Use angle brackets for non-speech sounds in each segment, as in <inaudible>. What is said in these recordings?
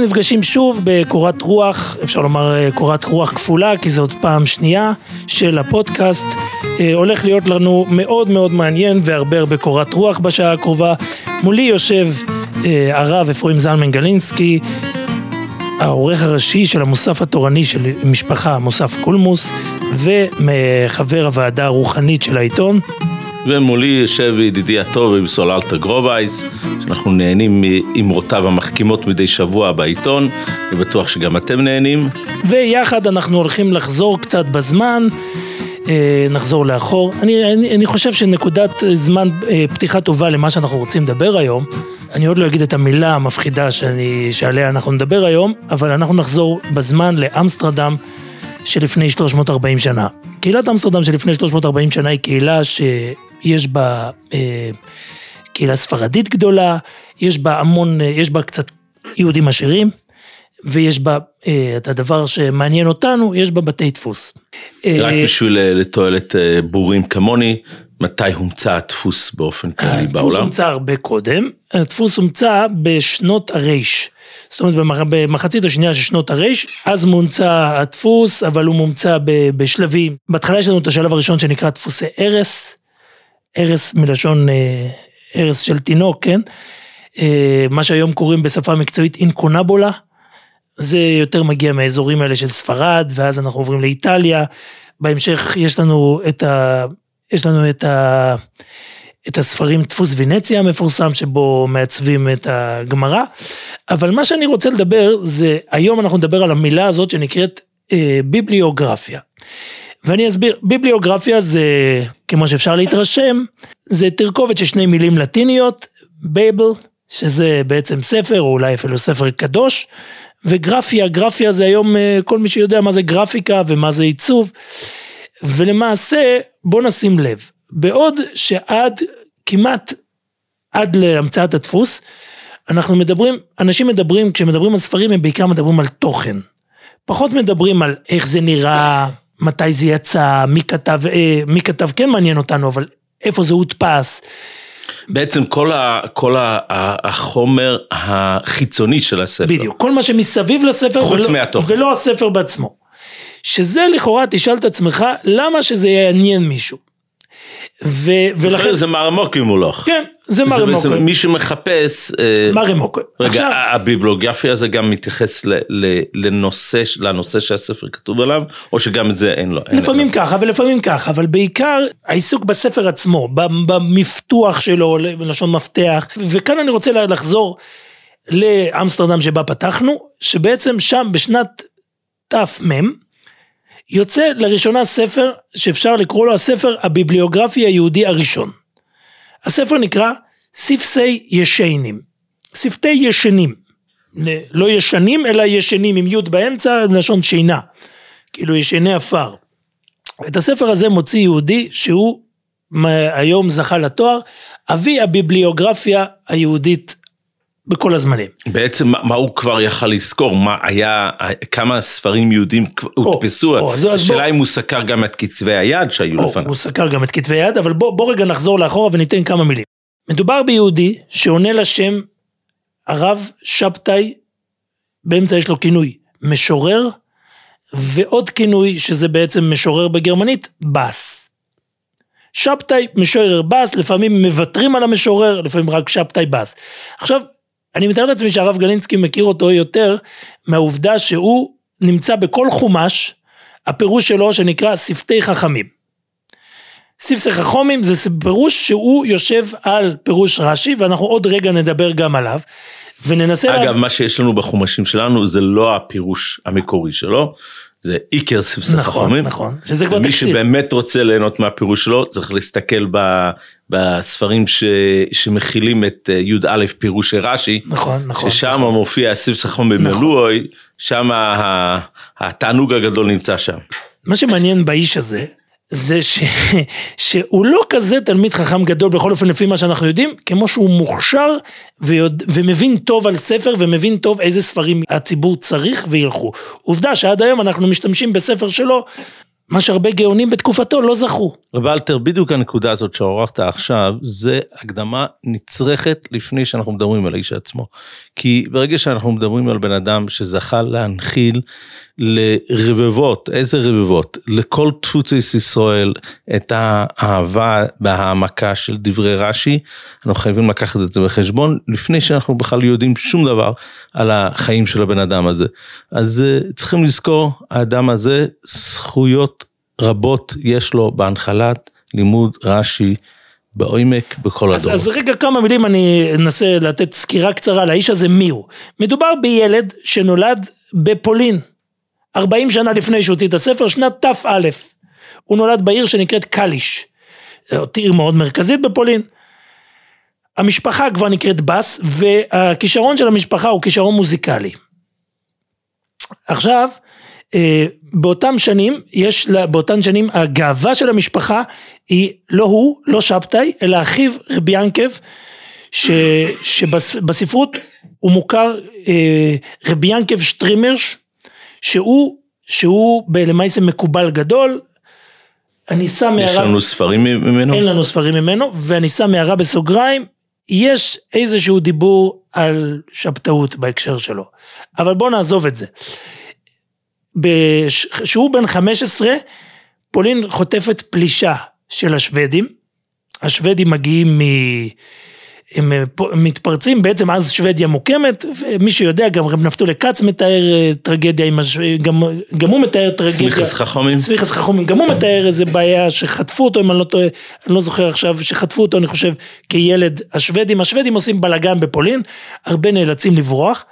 אנחנו נפגשים שוב בקורת רוח, אפשר לומר אה, קורת רוח כפולה, כי עוד פעם שנייה של הפודקאסט. אה, הולך להיות לנו מאוד מאוד מעניין והרבה הרבה קורת רוח בשעה הקרובה. מולי יושב אה, הרב אפרים זלמן גלינסקי, העורך הראשי של המוסף התורני של משפחה, מוסף קולמוס, וחבר הוועדה הרוחנית של העיתון. ומולי יושב ידידי הטוב עם סוללתא גרובייס, שאנחנו נהנים מאמרותיו המחכימות מדי שבוע בעיתון, ובטוח שגם אתם נהנים. ויחד אנחנו הולכים לחזור קצת בזמן, אה, נחזור לאחור. אני, אני, אני חושב שנקודת זמן אה, פתיחה טובה למה שאנחנו רוצים לדבר היום, אני עוד לא אגיד את המילה המפחידה שאני, שעליה אנחנו נדבר היום, אבל אנחנו נחזור בזמן לאמסטרדם שלפני 340 שנה. קהילת אמסטרדם שלפני 340 שנה היא קהילה שיש בה אה, קהילה ספרדית גדולה, יש בה המון, אה, יש בה קצת יהודים עשירים, ויש בה אה, את הדבר שמעניין אותנו, יש בה בתי דפוס. רק אה, בשביל אה, לתועלת בורים כמוני, מתי הומצא הדפוס באופן כללי בעולם? הדפוס הומצא הרבה קודם, הדפוס הומצא בשנות הרייש. זאת אומרת במחצית השנייה של שנות הרייש, אז מומצא הדפוס, אבל הוא מומצא בשלבים. בהתחלה יש לנו את השלב הראשון שנקרא דפוסי ארס, ארס מלשון ארס של תינוק, כן? מה שהיום קוראים בשפה מקצועית אינקונבולה. זה יותר מגיע מהאזורים האלה של ספרד, ואז אנחנו עוברים לאיטליה. בהמשך יש לנו את ה... יש לנו את, ה, את הספרים דפוס ונציה המפורסם שבו מעצבים את הגמרא, אבל מה שאני רוצה לדבר זה, היום אנחנו נדבר על המילה הזאת שנקראת אה, ביבליוגרפיה. ואני אסביר, ביבליוגרפיה זה, כמו שאפשר להתרשם, זה תרכובת של שני מילים לטיניות, בייבל, שזה בעצם ספר, או אולי אפילו ספר קדוש, וגרפיה, גרפיה זה היום, אה, כל מי שיודע מה זה גרפיקה ומה זה עיצוב. ולמעשה, בוא נשים לב, בעוד שעד כמעט עד להמצאת הדפוס, אנחנו מדברים, אנשים מדברים, כשמדברים על ספרים הם בעיקר מדברים על תוכן. פחות מדברים על איך זה נראה, מתי זה יצא, מי כתב, אה, מי כתב כן מעניין אותנו, אבל איפה זה הודפס. בעצם כל, ה, כל ה, החומר החיצוני של הספר. בדיוק, כל מה שמסביב לספר. חוץ ולא, מהתוכן. ולא הספר בעצמו. שזה לכאורה תשאל את עצמך למה שזה יעניין מישהו. ו- ולכן זה מרמוקים מולך. כן, זה מרמוקים. מי שמחפש, אה, מרמוקים. רגע, עכשיו... הביבלוגרפיה הזה גם מתייחס ל- ל- לנושא, לנושא שהספר כתוב עליו, או שגם את זה אין לו? לפעמים אין ככה ולפעמים ככה, אבל בעיקר העיסוק בספר עצמו, במפתוח שלו, בלשון מפתח, וכאן אני רוצה לחזור לאמסטרדם שבה פתחנו, שבעצם שם בשנת תמ, יוצא לראשונה ספר שאפשר לקרוא לו הספר הביבליוגרפי היהודי הראשון. הספר נקרא ספסי ישנים, שפתי ישנים, לא ישנים אלא ישנים עם י' באמצע, לשון שינה, כאילו ישני עפר. את הספר הזה מוציא יהודי שהוא היום זכה לתואר אבי הביבליוגרפיה היהודית בכל הזמנים. בעצם מה הוא כבר יכל לזכור? מה היה, כמה ספרים יהודים הודפסו? השאלה אם הוא סקר גם את כתבי היד שהיו לפניו. הוא סקר גם את כתבי היד, אבל בוא, בוא רגע נחזור לאחורה וניתן כמה מילים. מדובר ביהודי שעונה לשם הרב שבתאי, באמצע יש לו כינוי משורר, ועוד כינוי שזה בעצם משורר בגרמנית, בס. שבתאי משורר בס, לפעמים מוותרים על המשורר, לפעמים רק שבתאי בס. עכשיו, אני מתאר לעצמי שהרב גלינסקי מכיר אותו יותר מהעובדה שהוא נמצא בכל חומש, הפירוש שלו שנקרא שפתי חכמים. ספסי חכומים זה פירוש שהוא יושב על פירוש רש"י ואנחנו עוד רגע נדבר גם עליו וננסה... אגב, לה... מה שיש לנו בחומשים שלנו זה לא הפירוש המקורי שלו, זה איקר ספסי נכון, חכמים. נכון, שזה כבר תקציב. מי שבאמת רוצה ליהנות מהפירוש שלו צריך להסתכל ב, בספרים ש, שמכילים את אה, י"א פירוש רש"י. נכון, נכון. ששם נכון. מופיע ספסי חכמים במלואי, נכון. שם התענוג הגדול נמצא שם. מה שמעניין באיש הזה זה ש... <laughs> שהוא לא כזה תלמיד חכם גדול, בכל אופן לפי מה שאנחנו יודעים, כמו שהוא מוכשר ויוד... ומבין טוב על ספר ומבין טוב איזה ספרים הציבור צריך וילכו. עובדה שעד היום אנחנו משתמשים בספר שלו מה שהרבה גאונים בתקופתו לא זכו. רב אלתר, בדיוק הנקודה הזאת שעורכת עכשיו, זה הקדמה נצרכת לפני שאנחנו מדברים על האיש עצמו. כי ברגע שאנחנו מדברים על בן אדם שזכה להנחיל לרבבות, איזה רבבות? לכל תפוצי ישראל את האהבה וההעמקה של דברי רש"י, אנחנו חייבים לקחת את זה בחשבון, לפני שאנחנו בכלל יודעים שום דבר על החיים של הבן אדם הזה. אז אה, צריכים לזכור, האדם הזה, זכויות רבות יש לו בהנחלת לימוד רש"י בעומק בכל אז, הדורות. אז רגע כמה מילים אני אנסה לתת סקירה קצרה על האיש הזה מי הוא. מדובר בילד שנולד בפולין, 40 שנה לפני שהוציא את הספר, שנת תא. הוא נולד בעיר שנקראת קליש, זאת עיר מאוד מרכזית בפולין. המשפחה כבר נקראת בס, והכישרון של המשפחה הוא כישרון מוזיקלי. עכשיו, אה, באותם שנים, יש, לה- באותן שנים הגאווה של המשפחה היא לא הוא, לא שבתאי, אלא אחיו רבי ינקב, ש, שבספרות הוא מוכר אה, רבי ינקב שטרימרש, שהוא, שהוא למעשה מקובל גדול, אני שם יש הערה, לנו ספרים ממנו? אין לנו ספרים ממנו, ואני שם הערה בסוגריים, יש איזשהו דיבור על שבתאות בהקשר שלו, אבל בואו נעזוב את זה. כשהוא בן 15, פולין חוטפת פלישה של השוודים, השוודים מגיעים מ... הם מתפרצים, בעצם אז שוודיה מוקמת, ומי שיודע, גם רב נפתולי כץ מתאר אה, טרגדיה עם השו... גם, גם הוא מתאר טרגדיה. סמיכס חכמים? סמיכס חכומים, גם הוא מתאר איזה בעיה שחטפו אותו, אם אני לא טועה, אני לא זוכר עכשיו, שחטפו אותו, אני חושב, כילד השוודים. השוודים עושים בלאגן בפולין, הרבה נאלצים לברוח,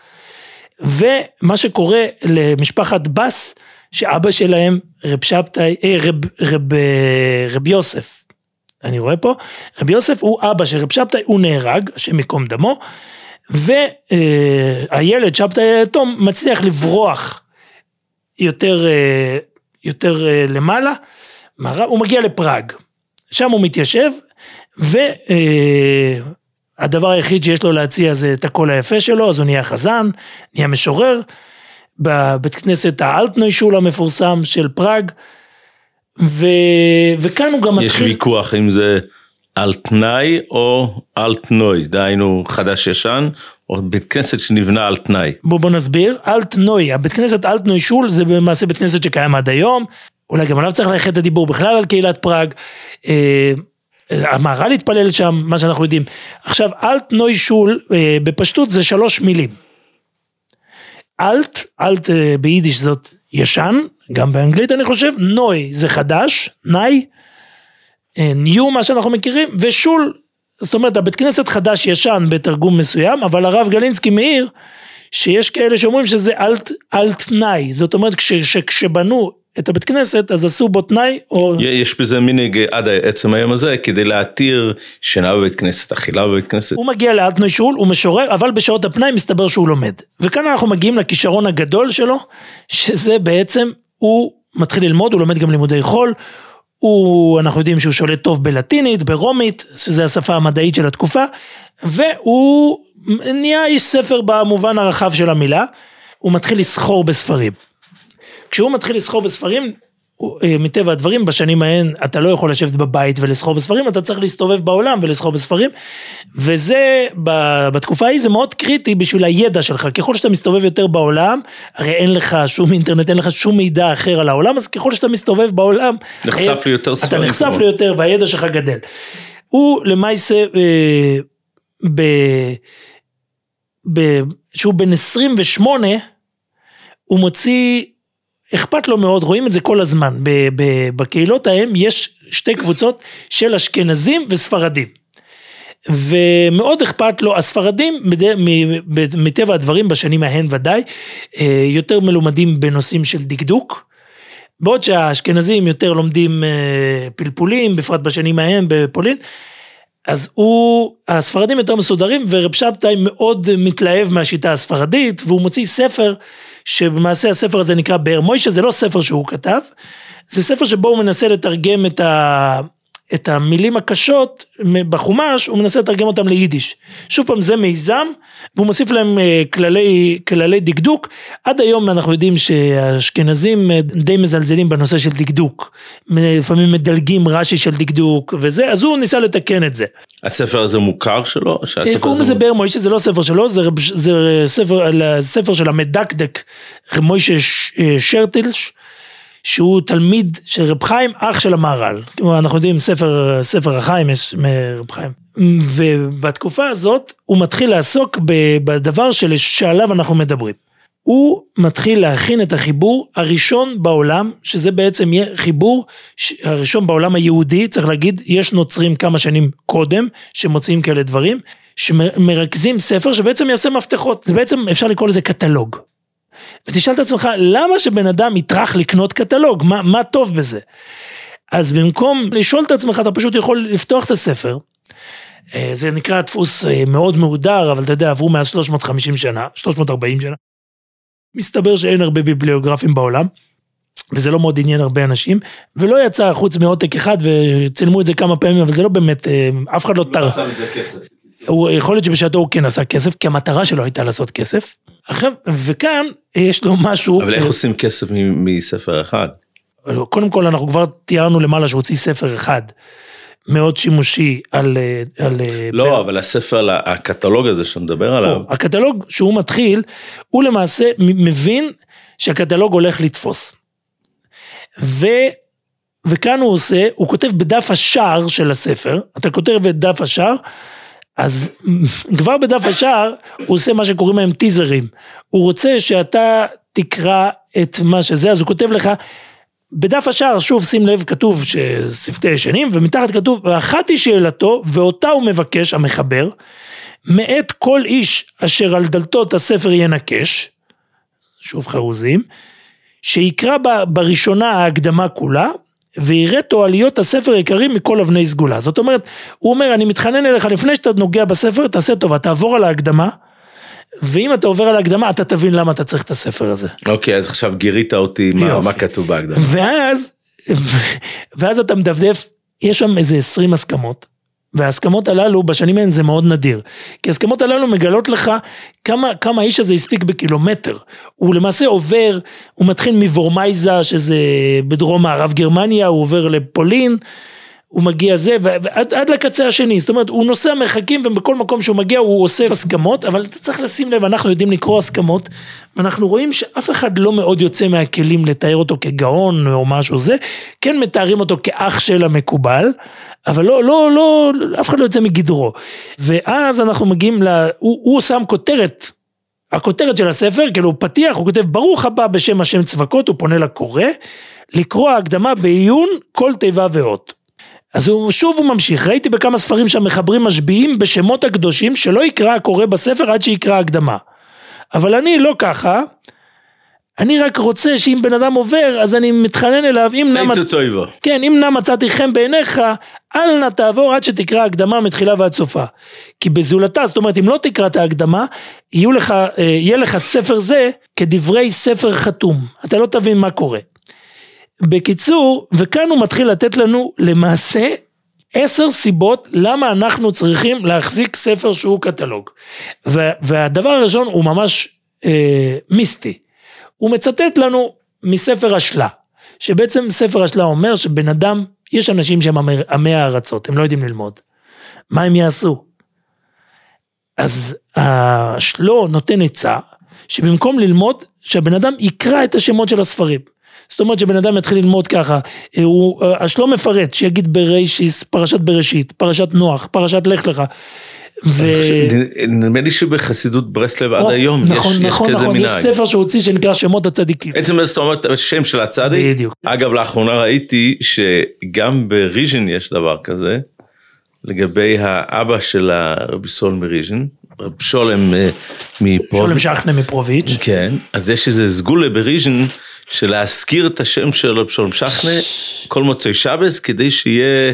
ומה שקורה למשפחת בס, שאבא שלהם, רב שבתאי, אה, רב, רב, אה, רב יוסף, אני רואה פה, רבי יוסף הוא אבא של רב שבתאי, הוא נהרג, השם ייקום דמו, והילד שבתאי היתום מצליח לברוח יותר, אה, יותר אה, למעלה, הוא מגיע לפראג, שם הוא מתיישב, והדבר היחיד שיש לו להציע זה את הקול היפה שלו, אז הוא נהיה חזן, נהיה משורר, בבית כנסת האלטנוישול המפורסם של פראג, ו... וכאן הוא גם יש מתחיל... ויכוח אם זה על תנאי או על תנוי, דהיינו חדש ישן, או בית כנסת שנבנה על תנאי. בוא בוא נסביר, אלטנוי, הבית כנסת אלטנוי שול זה למעשה בית כנסת שקיים עד היום, אולי גם עליו צריך ללכת את הדיבור בכלל על קהילת פראג, אה, המהר"ל התפלל שם, מה שאנחנו יודעים. עכשיו אלטנוי שול אה, בפשטות זה שלוש מילים. אלט, אלט אה, ביידיש זאת ישן, גם באנגלית אני חושב, נוי זה חדש, נאי, אה, ניו מה שאנחנו מכירים, ושול, זאת אומרת הבית כנסת חדש ישן בתרגום מסוים, אבל הרב גלינסקי מעיר שיש כאלה שאומרים שזה אלט, על תנאי, זאת אומרת כש, שכשבנו את הבית כנסת אז עשו בו תנאי, או יש בזה מנהג עד עצם היום הזה, כדי להתיר שינה בבית כנסת, אכילה בבית כנסת. הוא מגיע לאלטנוי שול, הוא משורר, אבל בשעות הפנאי מסתבר שהוא לומד. וכאן אנחנו מגיעים לכישרון הגדול שלו, שזה בעצם, הוא מתחיל ללמוד, הוא לומד גם לימודי חול, הוא, אנחנו יודעים שהוא שולט טוב בלטינית, ברומית, שזה השפה המדעית של התקופה, והוא נהיה איש ספר במובן הרחב של המילה, הוא מתחיל לסחור בספרים. כשהוא מתחיל לסחור בספרים, אה, מטבע הדברים, בשנים ההן אתה לא יכול לשבת בבית ולסחור בספרים, אתה צריך להסתובב בעולם ולסחור בספרים, וזה, בתקופה ההיא זה מאוד קריטי בשביל הידע שלך, ככל שאתה מסתובב יותר בעולם, הרי אין לך שום אינטרנט, אין לך שום מידע אחר על העולם, אז ככל שאתה מסתובב בעולם, נחשף ליותר אתה ספרים. נחשף כמו- ליותר והידע שלך גדל. הוא למעשה, אה, ב... ב... שהוא בן 28, הוא מוציא, אכפת לו מאוד, רואים את זה כל הזמן. בקהילות ההם יש שתי קבוצות של אשכנזים וספרדים. ומאוד אכפת לו, הספרדים מטבע הדברים בשנים ההן ודאי, אה, יותר מלומדים בנושאים של דקדוק, בעוד שהאשכנזים יותר לומדים אה, פלפולים, בפרט בשנים ההם בפולין, אז הוא, הספרדים יותר מסודרים ורב שבתאי מאוד מתלהב מהשיטה הספרדית והוא מוציא ספר שבמעשה הספר הזה נקרא באר מוישה, זה לא ספר שהוא כתב, זה ספר שבו הוא מנסה לתרגם את, ה, את המילים הקשות בחומש, הוא מנסה לתרגם אותם ליידיש. שוב פעם, זה מיזם, והוא מוסיף להם אה, כללי, כללי דקדוק. עד היום אנחנו יודעים שהאשכנזים אה, די מזלזלים בנושא של דקדוק. לפעמים מדלגים רש"י של דקדוק וזה, אז הוא ניסה לתקן את זה. הספר הזה מוכר שלו? קוראים לזה באר מוישה, זה לא ספר שלו, זה, זה ספר, ספר של המדקדק, מוישה שרטילש. שהוא תלמיד של רב חיים, אח של המהר"ל. כלומר, אנחנו יודעים, ספר, ספר החיים יש מרב חיים. ובתקופה הזאת הוא מתחיל לעסוק בדבר של, שעליו אנחנו מדברים. הוא מתחיל להכין את החיבור הראשון בעולם, שזה בעצם יהיה חיבור הראשון בעולם היהודי, צריך להגיד, יש נוצרים כמה שנים קודם, שמוצאים כאלה דברים, שמרכזים ספר שבעצם יעשה מפתחות, זה בעצם אפשר לקרוא לזה קטלוג. ותשאל את עצמך, למה שבן אדם יטרח לקנות קטלוג? מה, מה טוב בזה? אז במקום לשאול את עצמך, אתה פשוט יכול לפתוח את הספר. אה, זה נקרא דפוס אה, מאוד מהודר, אבל אתה יודע, עברו מאז 350 שנה, 340 שנה. מסתבר שאין הרבה ביבליוגרפים בעולם, וזה לא מאוד עניין הרבה אנשים, ולא יצא חוץ מעותק אחד, וצילמו את זה כמה פעמים, אבל זה לא באמת, אה, אף אחד לא טרח. לא עשה מזה כסף. הוא, יכול להיות שבשעתו הוא כן עשה כסף, כי המטרה שלו הייתה לעשות כסף. עכשיו, וכאן יש לו משהו... אבל איך עושים כסף מספר אחד? קודם כל אנחנו כבר תיארנו למעלה שהוא הוציא ספר אחד. מאוד שימושי על... על לא, ב... אבל הספר, הקטלוג הזה שאתה מדבר עליו. הקטלוג שהוא מתחיל, הוא למעשה מבין שהקטלוג הולך לתפוס. ו... וכאן הוא עושה, הוא כותב בדף השער של הספר, אתה כותב את דף השער, אז כבר בדף השער הוא עושה מה שקוראים להם טיזרים. הוא רוצה שאתה תקרא את מה שזה, אז הוא כותב לך, בדף השער, שוב שים לב, כתוב ששפתי ישנים, ומתחת כתוב, ואחת היא שאלתו, ואותה הוא מבקש, המחבר, מאת כל איש אשר על דלתות הספר ינקש, שוב חרוזים, שיקרא בראשונה ההקדמה כולה, ויראה תועליות הספר יקרים מכל אבני סגולה. זאת אומרת, הוא אומר, אני מתחנן אליך, לפני שאתה נוגע בספר, תעשה טובה, תעבור על ההקדמה, ואם אתה עובר על ההקדמה, אתה תבין למה אתה צריך את הספר הזה. אוקיי, אז עכשיו גירית אותי מה, מה כתוב בהקדמה. ואז, <laughs> ואז אתה מדפדף, יש שם איזה 20 הסכמות. וההסכמות הללו בשנים האלה זה מאוד נדיר. כי ההסכמות הללו מגלות לך כמה, כמה האיש הזה הספיק בקילומטר. הוא למעשה עובר, הוא מתחיל מוורמייזה שזה בדרום מערב גרמניה, הוא עובר לפולין. הוא מגיע זה, ועד עד לקצה השני, זאת אומרת, הוא נוסע מרחקים ובכל מקום שהוא מגיע הוא אוסף הסכמות, אבל אתה צריך לשים לב, אנחנו יודעים לקרוא הסכמות, ואנחנו רואים שאף אחד לא מאוד יוצא מהכלים לתאר אותו כגאון או משהו זה, כן מתארים אותו כאח של המקובל, אבל לא, לא, לא, אף אחד לא יוצא מגדרו. ואז אנחנו מגיעים ל... הוא, הוא שם כותרת, הכותרת של הספר, כאילו פתיח, הוא כותב ברוך הבא בשם השם צבקות, הוא פונה לקורא, לקרוא הקדמה בעיון כל תיבה ואות. אז הוא, שוב הוא ממשיך, ראיתי בכמה ספרים שהמחברים משביעים בשמות הקדושים שלא יקרא הקורא בספר עד שיקרא הקדמה. אבל אני לא ככה, אני רק רוצה שאם בן אדם עובר, אז אני מתחנן אליו, אם נא, מצ... כן, אם נא מצאתי חן בעיניך, אל נא תעבור עד שתקרא הקדמה מתחילה ועד סופה. כי בזולתה, זאת אומרת, אם לא תקרא את ההקדמה, יהיו לך, אה, יהיה לך ספר זה כדברי ספר חתום. אתה לא תבין מה קורה. בקיצור, וכאן הוא מתחיל לתת לנו למעשה עשר סיבות למה אנחנו צריכים להחזיק ספר שהוא קטלוג. והדבר הראשון הוא ממש אה, מיסטי. הוא מצטט לנו מספר השלה, שבעצם ספר השלה אומר שבן אדם, יש אנשים שהם עמי הארצות, הם לא יודעים ללמוד. מה הם יעשו? אז השלו נותן עצה, שבמקום ללמוד, שהבן אדם יקרא את השמות של הספרים. זאת אומרת שבן אדם יתחיל ללמוד ככה, הוא, השלו מפרט, שיגיד בראשיס, פרשת בראשית, פרשת נוח, פרשת לך לך. ו... נדמה לי שבחסידות ברסלב עד היום נכון, יש, נכון, יש כזה נכון, מנהג. יש ספר שהוציא שנקרא שמות הצדיקים. בעצם זאת אומרת השם של הצדיק. בדיוק. אגב לאחרונה ראיתי שגם בריז'ן יש דבר כזה, לגבי האבא של הרבי סול מריז'ן, רב שולם אה, מפרוביץ'. שולם שכנה מפרוביץ'. כן, אז יש איזה סגולה בריז'ן של להזכיר את השם של רב שולם שכנה כל מוצאי שבס כדי שיהיה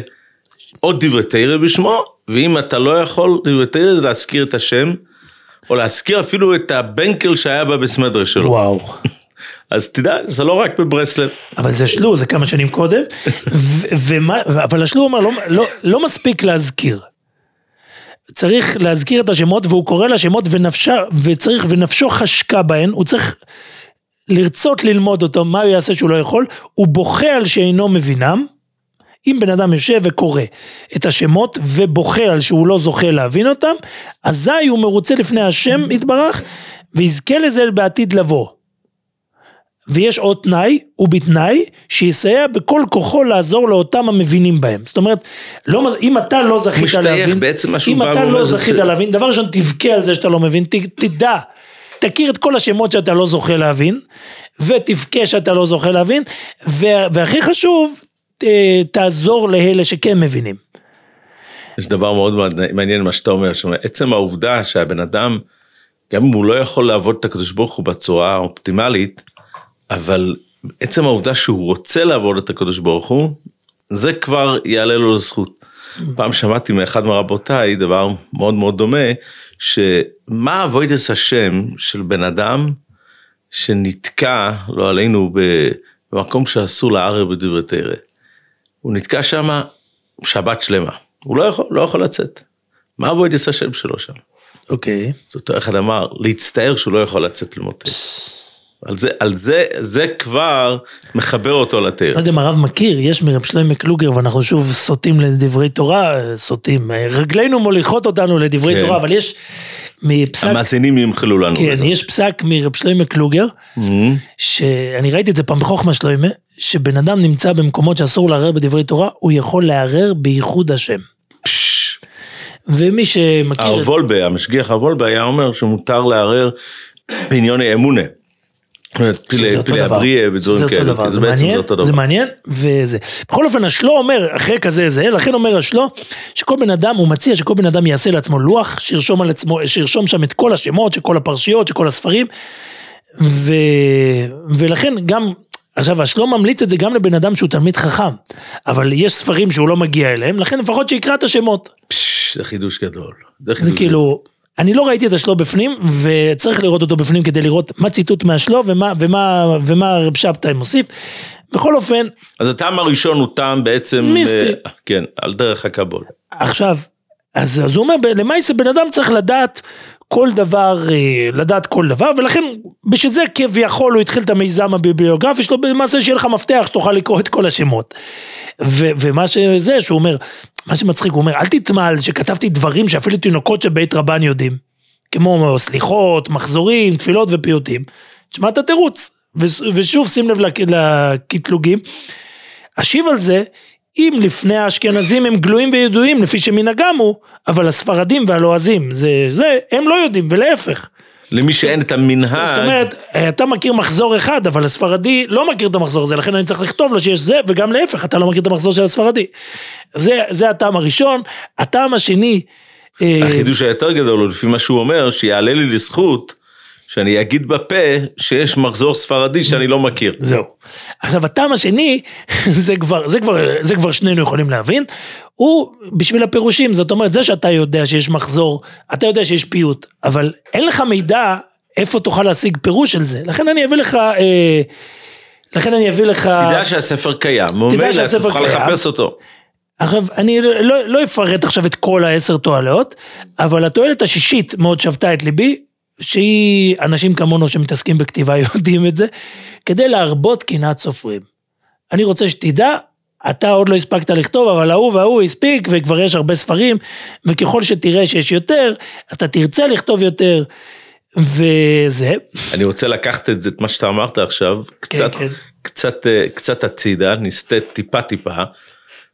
עוד דברי תרא בשמו, ואם אתה לא יכול דברי תרא זה להזכיר את השם, או להזכיר אפילו את הבנקל שהיה בבסמדרה שלו. וואו. <laughs> אז תדע, זה לא רק בברסלב. אבל זה שלו, זה כמה שנים קודם, ו- ומה, אבל השלו אומר, לא, לא, לא מספיק להזכיר. צריך להזכיר את השמות, והוא קורא לשמות ונפשה, וצריך, ונפשו חשקה בהן, הוא צריך לרצות ללמוד אותו, מה הוא יעשה שהוא לא יכול, הוא בוכה על שאינו מבינם. אם בן אדם יושב וקורא את השמות ובוכה על שהוא לא זוכה להבין אותם, אזי הוא מרוצה לפני השם יתברך, ויזכה לזה בעתיד לבוא. ויש עוד תנאי, ובתנאי שיסייע בכל כוחו לעזור לאותם המבינים בהם. זאת אומרת, לא, אם אתה לא זכית משתייך, להבין, בעצם אם אתה לא זכית להבין, דבר ראשון תבכה על זה שאתה לא מבין, ת, תדע, תכיר את כל השמות שאתה לא זוכה להבין, ותבכה שאתה לא זוכה להבין, והכי חשוב, ת, תעזור לאלה שכן מבינים. יש דבר מאוד מעניין מה שאתה אומר, שאומר, עצם העובדה שהבן אדם, גם אם הוא לא יכול לעבוד את הקדוש ברוך הוא בצורה האופטימלית, אבל עצם העובדה שהוא רוצה לעבוד את הקדוש ברוך הוא, זה כבר יעלה לו לזכות. פעם שמעתי מאחד מרבותיי דבר מאוד מאוד דומה, שמה אבוידס השם של בן אדם שנתקע, לא עלינו, במקום שאסור לערער בדברי תרא. הוא נתקע שם שבת שלמה, הוא לא יכול, לא יכול לצאת. מה אבוידס השם שלו שם? אוקיי. אז אותו אחד אמר, להצטער שהוא לא יכול לצאת למוטט. על זה, על זה, זה כבר מחבר אותו לא לתרא. יודע אם הרב מכיר, יש מרב שלמה קלוגר, ואנחנו שוב סוטים לדברי תורה, סוטים, אה, רגלינו מוליכות אותנו לדברי כן. תורה, אבל יש מפסק, המאזינים ימחלו לנו. כן, בזה. יש פסק מרב שלמה קלוגר, מהמם. שאני ראיתי את זה פעם בחוכמה שלוימה, שבן אדם נמצא במקומות שאסור לערער בדברי תורה, הוא יכול לערער בייחוד השם. ומי שמכיר... הרב וולבה, המשגיח הרב וולבה היה אומר שמותר לערער בעניוני אמונה. פילי-. אבריה ודברים כאלה, דבר, זה בעצם מעניין, אותו זה. מעניין, וזה. בכל אופן, השלו אומר, אחרי כזה זה, לכן אומר השלו, שכל בן אדם, הוא מציע שכל בן אדם יעשה לעצמו לוח, שירשום על עצמו, שירשום שם את כל השמות של כל הפרשיות, של כל הספרים, ו... ולכן גם, עכשיו, השלו ממליץ את זה גם לבן אדם שהוא תלמיד חכם, אבל יש ספרים שהוא לא מגיע אליהם, לכן לפחות שיקרא את השמות. פש, זה חידוש גדול. זה זה חידוש כאילו, אני לא ראיתי את השלו בפנים, וצריך לראות אותו בפנים כדי לראות מה ציטוט מהשלו ומה, ומה, ומה רב שבתאי מוסיף. בכל אופן, אז הטעם הראשון הוא טעם בעצם, מיסטי. אה, כן, על דרך הקבול. עכשיו, אז, אז הוא אומר, למעשה בן אדם צריך לדעת כל דבר, אה, לדעת כל דבר, ולכן בשביל זה כביכול הוא התחיל את המיזם הביבליוגרפי שלו, למעשה שיהיה לך מפתח שתוכל לקרוא את כל השמות. ו, ומה שזה, שהוא אומר, מה שמצחיק, הוא אומר, אל תתמל שכתבתי דברים שאפילו תינוקות של בית רבן יודעים, כמו סליחות, מחזורים, תפילות ופיוטים. תשמע את התירוץ, ושוב שים לב לק- לקטלוגים. אשיב על זה, אם לפני האשכנזים הם גלויים וידועים לפי שמנהגם הוא, אבל הספרדים והלועזים זה, זה, הם לא יודעים, ולהפך. למי שאין את המנהג, זאת אומרת, אתה מכיר מחזור אחד, אבל הספרדי לא מכיר את המחזור הזה, לכן אני צריך לכתוב לו שיש זה, וגם להפך, אתה לא מכיר את המחזור של הספרדי. זה, זה הטעם הראשון. הטעם השני, אה, החידוש היותר גדול הוא לפי מה שהוא אומר, שיעלה לי לזכות, שאני אגיד בפה שיש מחזור ספרדי שאני לא מכיר. זהו. עכשיו הטעם השני, <laughs> זה כבר, זה כבר, זה כבר שנינו יכולים להבין, הוא בשביל הפירושים, זאת אומרת זה שאתה יודע שיש מחזור, אתה יודע שיש פיוט, אבל אין לך מידע איפה תוכל להשיג פירוש של זה, לכן אני אביא לך, אה, לכן אני אביא לך, תדע שהספר קיים, ממילא שהספר תוכל קיים. לחפש אותו. עכשיו אני לא, לא אפרט עכשיו את כל העשר תועלות, אבל התועלת השישית מאוד שבתה את ליבי, שהיא אנשים כמונו שמתעסקים בכתיבה <laughs> יודעים את זה, כדי להרבות קנאת סופרים. אני רוצה שתדע, אתה עוד לא הספקת לכתוב, אבל ההוא וההוא הספיק, וכבר יש הרבה ספרים, וככל שתראה שיש יותר, אתה תרצה לכתוב יותר, וזה, אני רוצה לקחת את זה, את מה שאתה אמרת עכשיו, קצת, כן. קצת, אה, קצת הצידה, נסטה טיפה טיפה,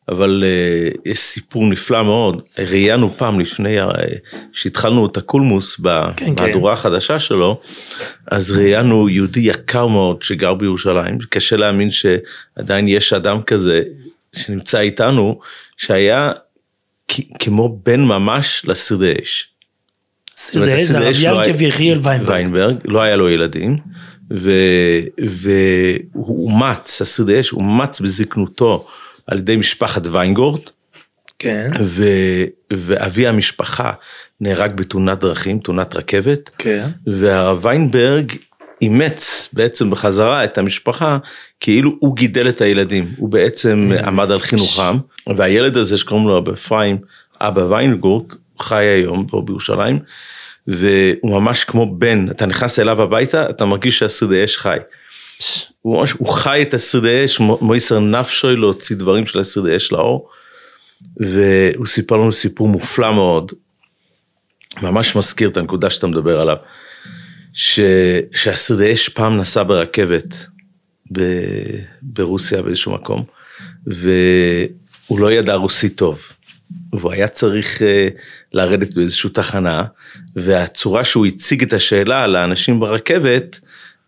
אבל אה, יש סיפור נפלא מאוד. ראיינו פעם לפני אה, שהתחלנו את הקולמוס כן. במהדורה החדשה שלו, אז ראיינו יהודי יקר מאוד שגר בירושלים, קשה להאמין שעדיין יש אדם כזה שנמצא איתנו, שהיה כמו בן ממש לשרדי אש. אומרת, זה הרב יעקב היה- יחיאל ויינברג. לא היה לו ילדים, והוא אומץ, השרדי אש אומץ בזקנותו על ידי משפחת ויינגורד, כן, ו, ואבי המשפחה נהרג בתאונת דרכים, תאונת רכבת, כן. והרב ויינברג אימץ בעצם בחזרה את המשפחה, כאילו הוא גידל את הילדים, הוא בעצם עמד על חינוכם, והילד הזה שקוראים לו אפרים, אבא ויינגורט, חי היום פה בירושלים, והוא ממש כמו בן, אתה נכנס אליו הביתה, אתה מרגיש שהשרידי אש חי. הוא ממש, הוא חי את השרידי אש, מויסר נפשוי להוציא דברים של השרידי אש לאור, והוא סיפר לנו סיפור מופלא מאוד, ממש מזכיר את הנקודה שאתה מדבר עליו, ש, אש פעם נסע ברכבת ב, ברוסיה באיזשהו מקום, והוא לא ידע רוסית טוב. והוא היה צריך אה, לרדת באיזושהי תחנה, והצורה שהוא הציג את השאלה לאנשים ברכבת,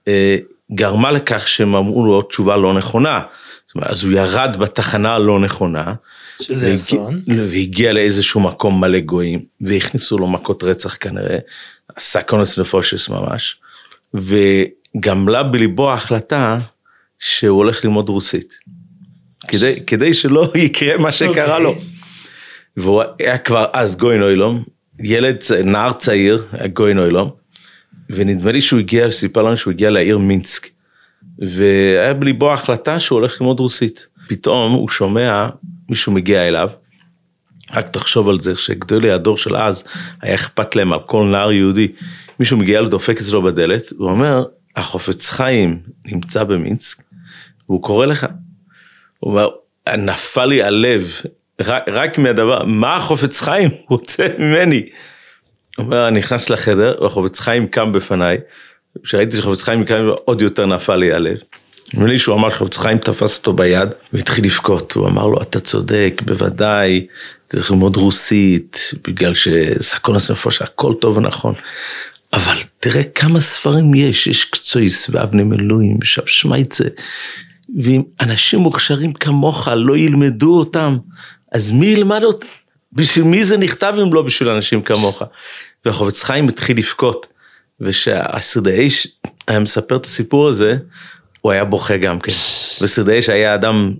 אה, גרמה לכך שהם אמרו לו תשובה לא נכונה. זאת אומרת, אז הוא ירד בתחנה הלא נכונה. שזה אסון. והגיע לאיזשהו מקום מלא גויים, והכניסו לו מכות רצח כנראה, עשה קונס נפושס ממש, וגמלה בליבו ההחלטה שהוא הולך ללמוד רוסית. כדי, כדי שלא <laughs> יקרה מה שקרה okay. לו. אוקיי. והוא היה כבר אז גוי נוילום, ילד, נער צעיר, גוי נוילום, ונדמה לי שהוא הגיע, סיפר לנו שהוא הגיע לעיר מינסק, והיה בליבו החלטה שהוא הולך ללמוד רוסית. פתאום הוא שומע מישהו מגיע אליו, רק תחשוב על זה שגדולי הדור של אז היה אכפת להם על כל נער יהודי, מישהו מגיע לו דופק אצלו בדלת, הוא אומר, החופץ חיים נמצא במינסק, והוא קורא לך. הוא אומר, נפל לי הלב, רק, רק מהדבר, מה החופץ חיים רוצה ממני? אומר, אני נכנס לחדר, והחופץ חיים קם בפניי, כשראיתי שחופץ חיים קם, עוד יותר נפל לי הלב. נדמה לי שהוא אמר שחופץ חיים תפס אותו ביד והתחיל לבכות, הוא אמר לו, אתה צודק, בוודאי, צריך ללמוד רוסית, בגלל שסקונס נפוש, הכל טוב ונכון. אבל תראה כמה ספרים יש, יש קצויס ואבני אלוהים ושב שמייצה, ואם אנשים מוכשרים כמוך לא ילמדו אותם, אז מי ילמד אותם? בשביל מי זה נכתב אם לא בשביל אנשים כמוך? והחובץ חיים התחיל לבכות, ושהסרדאי היה מספר את הסיפור הזה, הוא היה בוכה גם כן. וסרדאי שהיה אדם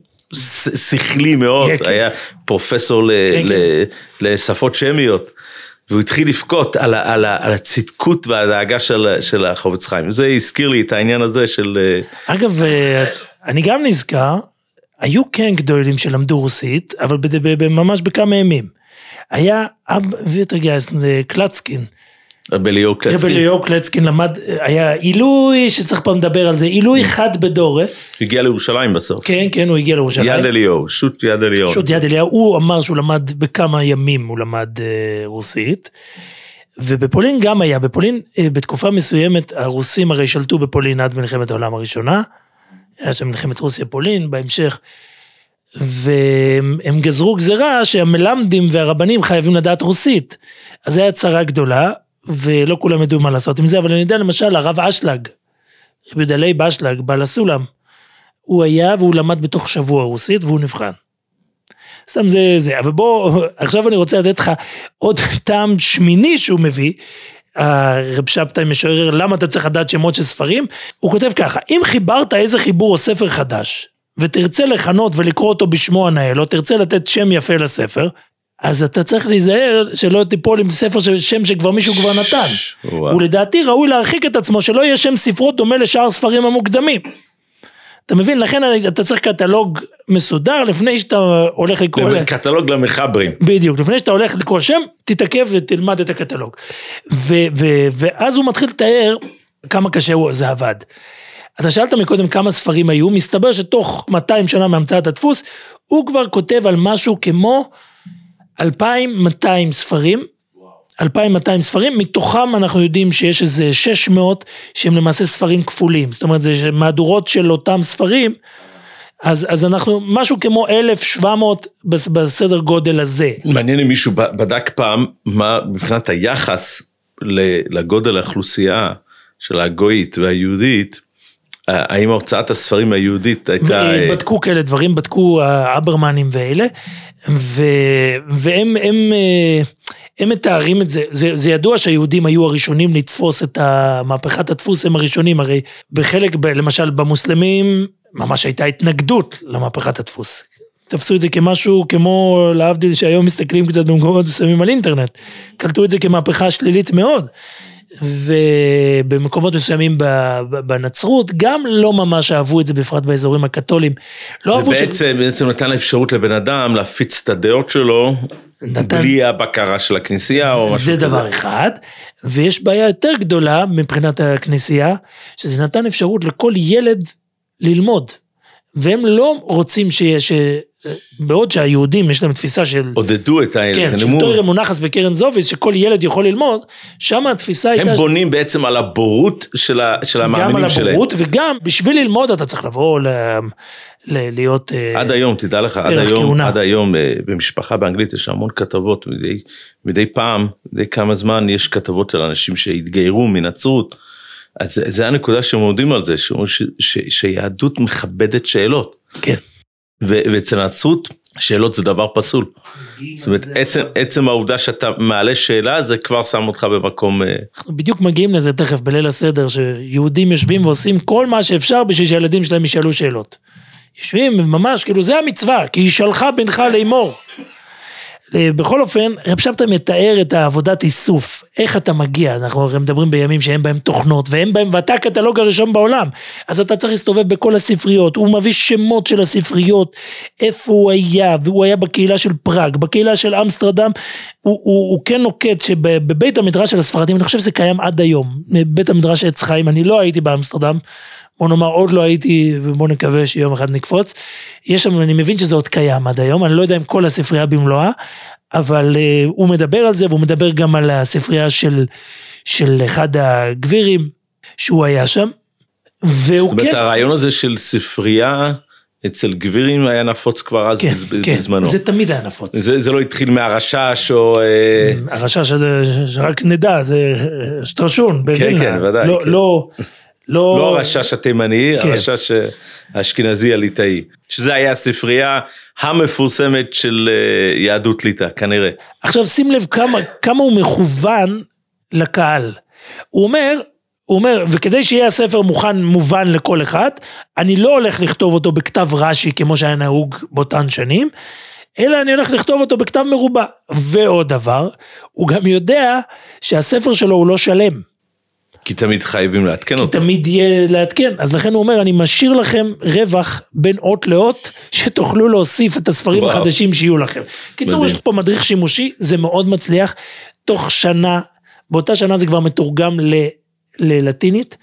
שכלי מאוד, כן, כן. היה פרופסור כן, לשפות שמיות. והוא התחיל לבכות על, על, על הצדקות והדאגה של, של החובץ חיים. זה הזכיר לי את העניין הזה של... אה, אגב, אה, אני גם נזכר היו כן גדולים שלמדו רוסית, אבל ממש בכמה ימים. היה אב ויטרגייס, קלצקין. רב אליהו קלצקין. רב אליהו קלצקין למד, היה עילוי שצריך פעם לדבר על זה, עילוי חד בדורה. הגיע לירושלים בסוף. כן, כן, הוא הגיע לירושלים. יד אליהו, שו"ת יד אליהו. שו"ת יד אליהו, הוא אמר שהוא למד בכמה ימים, הוא למד uh, רוסית. ובפולין גם היה, בפולין uh, בתקופה מסוימת הרוסים הרי שלטו בפולין עד מלחמת העולם הראשונה. היה שם מלחמת רוסיה-פולין בהמשך, והם גזרו גזרה שהמלמדים והרבנים חייבים לדעת רוסית. אז זו הייתה צרה גדולה, ולא כולם ידעו מה לעשות עם זה, אבל אני יודע למשל הרב אשלג, רבי יהודה לייב אשלג, בעל הסולם, הוא היה והוא למד בתוך שבוע רוסית והוא נבחן. סתם זה זה, אבל בוא, עכשיו אני רוצה לתת לך עוד טעם שמיני שהוא מביא, הרב שבתאי משורר, למה אתה צריך לדעת שמות של ספרים? הוא כותב ככה, אם חיברת איזה חיבור או ספר חדש, ותרצה לכנות ולקרוא אותו בשמו הנאה, או תרצה לתת שם יפה לספר, אז אתה צריך להיזהר שלא תיפול עם ספר של שם שכבר מישהו כבר נתן. ולדעתי ראוי להרחיק את עצמו שלא יהיה שם ספרות דומה לשאר הספרים המוקדמים. אתה מבין? לכן אתה צריך קטלוג מסודר לפני שאתה הולך לקרוא... קטלוג למחברים. בדיוק, לפני שאתה הולך לקרוא שם, תתעכב ותלמד את הקטלוג. ו- ו- ואז הוא מתחיל לתאר כמה קשה זה עבד. אתה שאלת מקודם כמה ספרים היו, מסתבר שתוך 200 שנה מהמצאת הדפוס, הוא כבר כותב על משהו כמו 2,200 ספרים, 2,200 ספרים, מתוכם אנחנו יודעים שיש איזה 600 שהם למעשה ספרים כפולים, זאת אומרת זה מהדורות של אותם ספרים, אז, אז אנחנו משהו כמו 1,700 בסדר גודל הזה. מעניין אם מישהו בדק פעם מה מבחינת היחס לגודל האוכלוסייה של הגויית והיהודית, האם הוצאת הספרים היהודית הייתה... בדקו כאלה דברים, בדקו האברמנים ואלה, ו, והם הם, אה, הם מתארים את זה, זה, זה ידוע שהיהודים היו הראשונים לתפוס את מהפכת הדפוס, הם הראשונים, הרי בחלק, ב, למשל במוסלמים, ממש הייתה התנגדות למהפכת הדפוס. תפסו את זה כמשהו כמו להבדיל שהיום מסתכלים קצת במקומות מסוימים על אינטרנט, קלטו את זה כמהפכה שלילית מאוד. ובמקומות מסוימים בנצרות, גם לא ממש אהבו את זה, בפרט באזורים הקתולים. לא זה אהבו ש... בעצם, בעצם נתן אפשרות לבן אדם להפיץ את הדעות שלו, נתן- בלי הבקרה של הכנסייה או משהו זה כזה. דבר אחד, ויש בעיה יותר גדולה מבחינת הכנסייה, שזה נתן אפשרות לכל ילד ללמוד. והם לא רוצים שיש, בעוד שהיהודים יש להם תפיסה של, עודדו את הילד, כן, של הם תוירה מונחס בקרן זוביס, שכל ילד יכול ללמוד, שם התפיסה הייתה... הם בונים בעצם על הבורות של ה- של גם על המאמינים שלהם. הבורות, וגם בשביל ללמוד אתה צריך לבוא ל... ל... להיות... אה, עד היום, תדע לך, עד היום, כהונה. עד היום אה, במשפחה באנגלית יש המון כתבות, מדי, מדי פעם, מדי כמה זמן יש כתבות של אנשים שהתגיירו מנצרות. אז זה, זה הנקודה שהם עומדים על זה, שאומרים ש, ש, שיהדות מכבדת שאלות. כן. ו, ואצל הנצרות, שאלות זה דבר פסול. זאת אומרת, עצם, עצם העובדה שאתה מעלה שאלה, זה כבר שם אותך במקום... אה, אנחנו בדיוק מגיעים לזה תכף בליל הסדר, שיהודים יושבים ועושים כל מה שאפשר בשביל שהילדים שלהם ישאלו שאלות. יושבים ממש, כאילו זה המצווה, כי היא שלחה בנך לאמור. אה, בכל אופן, רב שבתאי מתאר את העבודת איסוף, איך אתה מגיע, אנחנו הרי מדברים בימים שאין בהם תוכנות, ואין בהם, ואתה הקטלוג הראשון בעולם, אז אתה צריך להסתובב בכל הספריות, הוא מביא שמות של הספריות, איפה הוא היה, והוא היה בקהילה של פראג, בקהילה של אמסטרדם, הוא, הוא, הוא כן נוקט שבבית המדרש של הספרדים, אני חושב שזה קיים עד היום, בית המדרש עץ חיים, אני לא הייתי באמסטרדם, בוא נאמר עוד לא הייתי, ובוא נקווה שיום אחד נקפוץ. יש שם, אני מבין שזה עוד קיים עד היום, אני לא יודע אם כל הספרייה במלואה, אבל uh, הוא מדבר על זה, והוא מדבר גם על הספרייה של, של אחד הגבירים, שהוא היה שם. והוא זאת אומרת, כן, הרעיון הזה של ספרייה אצל גבירים היה נפוץ כבר אז כן, כן, בזמנו. זה תמיד היה נפוץ. זה, זה לא התחיל מהרשש או... אה, הרשש שרק נדע, זה שטרשון בווילנה. כן, ודאי, לא, כן. לא, לא, לא הרשש התימני, כן. הרשש האשכנזי הליטאי. שזה היה הספרייה המפורסמת של אה, יהדות ליטא, כנראה. עכשיו שים לב כמה, כמה הוא מכוון לקהל. הוא אומר, הוא אומר, וכדי שיהיה הספר מוכן, מובן לכל אחד, אני לא הולך לכתוב אותו בכתב רש"י כמו שהיה נהוג באותן שנים, אלא אני הולך לכתוב אותו בכתב מרובע. ועוד דבר, הוא גם יודע שהספר שלו הוא לא שלם. כי תמיד חייבים לעדכן כי אותו. תמיד יהיה לעדכן, אז לכן הוא אומר, אני משאיר לכם רווח בין אות לאות, שתוכלו להוסיף את הספרים וואו. החדשים שיהיו לכם. קיצור. יש פה מדריך שימושי, זה מאוד מצליח, תוך שנה, באותה שנה זה כבר מתורגם ל, ללטינית.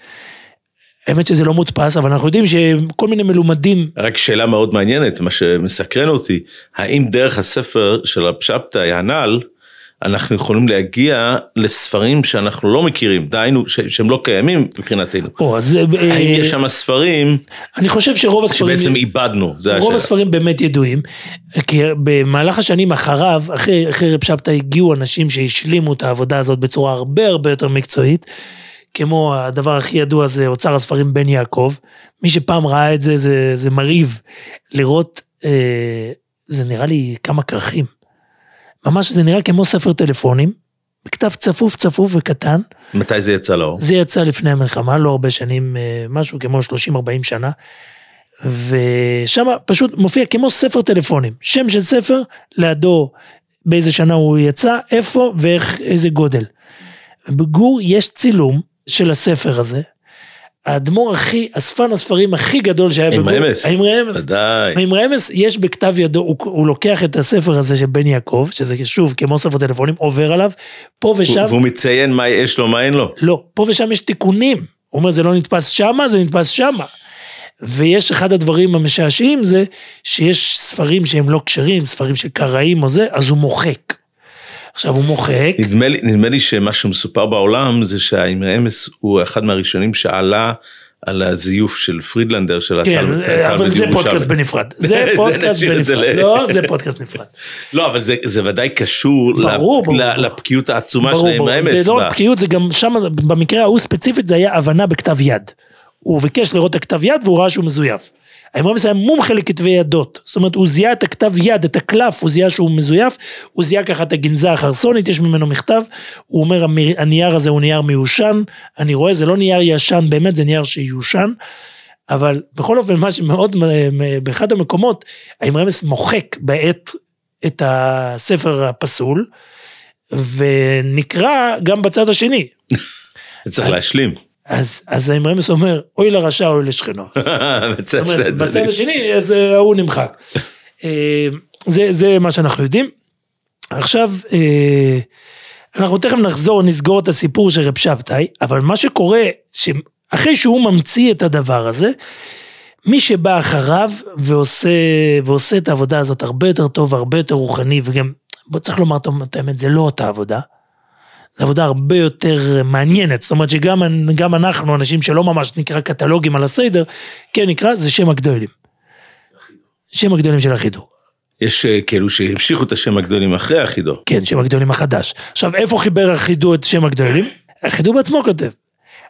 האמת שזה לא מודפס, אבל אנחנו יודעים שכל מיני מלומדים, רק שאלה מאוד מעניינת, מה שמסקרן אותי, האם דרך הספר של הפשפטאי הנ"ל, אנחנו יכולים להגיע לספרים שאנחנו לא מכירים, דהיינו שהם לא קיימים מבחינתנו. או, אז אה, האם יש שם ספרים אני חושב שרוב הספרים, שבעצם איבדנו, זה רוב השאלה. הספרים באמת ידועים, כי במהלך השנים אחריו, אחרי, אחרי רב שבתא הגיעו אנשים שהשלימו את העבודה הזאת בצורה הרבה הרבה יותר מקצועית, כמו הדבר הכי ידוע זה אוצר הספרים בן יעקב, מי שפעם ראה את זה, זה, זה מרהיב, לראות, אה, זה נראה לי כמה כרכים, ממש זה נראה כמו ספר טלפונים, בכתב צפוף צפוף וקטן, מתי זה יצא לאור? זה יצא לפני המלחמה, לא הרבה שנים, אה, משהו כמו 30-40 שנה. ושם פשוט מופיע כמו ספר טלפונים, שם של ספר, לידו באיזה שנה הוא יצא, איפה ואיך, איזה גודל. בגור יש צילום של הספר הזה, האדמו"ר הכי, אספן הספרים הכי גדול שהיה בגור, רמז. עם רמז, ודאי. עם רמז, יש בכתב ידו, הוא, הוא לוקח את הספר הזה של בן יעקב, שזה שוב כמו ספר טלפונים, עובר עליו, פה ושם, והוא מציין מה יש לו, מה אין לו. לא, פה ושם יש תיקונים. הוא אומר, זה לא נתפס שמה, זה נתפס שמה. ויש אחד הדברים המשעשעים זה שיש ספרים שהם לא כשרים, ספרים של קראים או זה, אז הוא מוחק. עכשיו הוא מוחק, נדמה לי, נדמה לי שמה שמסופר בעולם זה שהאימרי אמס הוא אחד מהראשונים שעלה על הזיוף של פרידלנדר של כן, התלמוד תלמוד אבל זה. פודקאסט בנפרד. <laughs> זה פודקאסט בנפרד. <laughs> לא, זה פודקאסט נפרד. לא, אבל זה, זה ודאי קשור לבקיאות העצומה של ברור, ברור. האימרי אמס. זה לא רק בקיאות, זה גם שם, במקרה ההוא ספציפית זה היה הבנה בכתב יד. הוא ביקש לראות את הכתב יד והוא ראה שהוא מזויף. האמרי אמס היה מומחה לכתבי ידות, זאת אומרת הוא זיהה את הכתב יד, את הקלף, הוא זיהה שהוא מזויף, הוא זיהה ככה את הגניזה החרסונית, יש ממנו מכתב, הוא אומר "המיר- הנייר הזה הוא נייר מיושן, אני רואה זה לא נייר ישן באמת, זה נייר שיושן, אבל בכל אופן מה שמאוד, מ- באחד המקומות, האמרמס מוחק בעת את הספר הפסול, ונקרא גם בצד השני. <laughs> צריך להשלים. אז, אז האמרמס אומר, אוי לרשע, אוי לשכנו. <laughs> בצד השני, אז אה, ההוא נמחק. אה, זה, זה מה שאנחנו יודעים. עכשיו, אה, אנחנו תכף נחזור, נסגור את הסיפור של רב שבתאי, אבל מה שקורה, שאחרי שהוא ממציא את הדבר הזה, מי שבא אחריו ועושה, ועושה את העבודה הזאת הרבה יותר טוב, הרבה יותר רוחני, וגם, בוא צריך לומר את האמת, זה לא אותה עבודה. זו עבודה הרבה יותר מעניינת, זאת אומרת שגם גם אנחנו, אנשים שלא ממש נקרא קטלוגים על הסדר, כן נקרא, זה שם הגדולים. שם הגדולים של החידור. יש אה, כאלו שהמשיכו את השם הגדולים אחרי החידו. כן, שם הגדולים החדש. עכשיו, איפה חיבר החידור את שם הגדולים? החידור בעצמו כותב.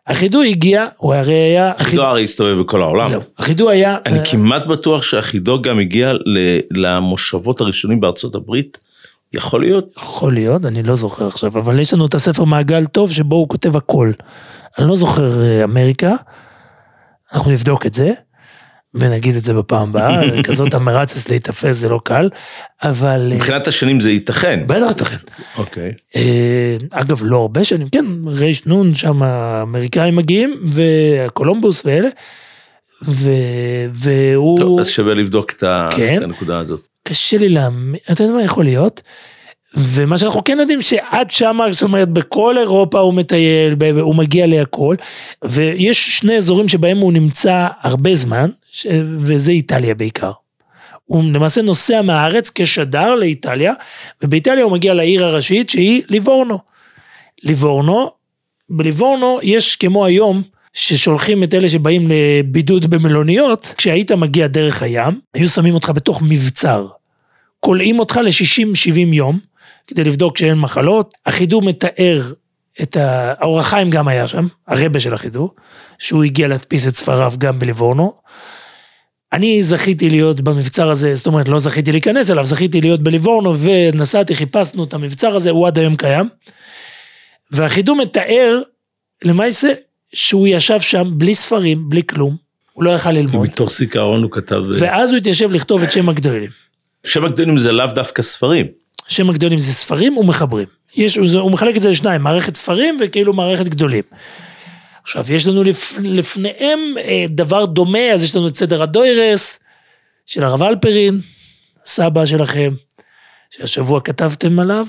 החידור הגיע, הוא הרי היה... החידור הרי הסתובב בכל העולם. זהו, החידור היה... אני אה, כמעט בטוח שהחידור גם הגיע למושבות הראשונים בארצות הברית. יכול להיות? יכול להיות, אני לא זוכר עכשיו, אבל יש לנו את הספר מעגל טוב שבו הוא כותב הכל. אני לא זוכר אה, אמריקה, אנחנו נבדוק את זה, ונגיד את זה בפעם הבאה, <laughs> כזאת המרצס להיתפס זה לא קל, אבל... אה, מבחינת השנים זה ייתכן. בטח ייתכן. אוקיי. אה, אגב, לא הרבה שנים, כן, רייש נון, שם האמריקאים מגיעים, וקולומבוס ואלה, ו... והוא... טוב, אז שווה לבדוק את כן. את הנקודה הזאת. קשה לי להאמין, אתה יודע מה יכול להיות? ומה שאנחנו כן יודעים שעד שמה, זאת אומרת בכל אירופה הוא מטייל, הוא מגיע להכל, ויש שני אזורים שבהם הוא נמצא הרבה זמן, וזה איטליה בעיקר. הוא למעשה נוסע מהארץ כשדר לאיטליה, ובאיטליה הוא מגיע לעיר הראשית שהיא ליבורנו. ליבורנו, בליבורנו יש כמו היום, ששולחים את אלה שבאים לבידוד במלוניות, כשהיית מגיע דרך הים, היו שמים אותך בתוך מבצר. כולאים אותך ל-60-70 יום, כדי לבדוק שאין מחלות. החידור מתאר את ה... האור החיים גם היה שם, הרבה של החידור, שהוא הגיע להדפיס את ספריו גם בליבורנו. אני זכיתי להיות במבצר הזה, זאת אומרת, לא זכיתי להיכנס אליו, זכיתי להיות בליבורנו, ונסעתי, חיפשנו את המבצר הזה, הוא עד היום קיים. והחידור מתאר, למעשה, שהוא ישב שם בלי ספרים, בלי כלום, הוא לא יכל ללמוד, מתוך זיכרון הוא כתב... אה, ואז הוא התיישב לכתוב את שם הגדולים. שם הגדולים זה לאו דווקא ספרים. שם הגדולים זה ספרים ומחברים. יש, הוא, הוא מחלק את זה לשניים, מערכת ספרים וכאילו מערכת גדולים. עכשיו, יש לנו לפ, לפניהם אה, דבר דומה, אז יש לנו את סדר הדוירס של הרב אלפרין, סבא שלכם, שהשבוע כתבתם עליו,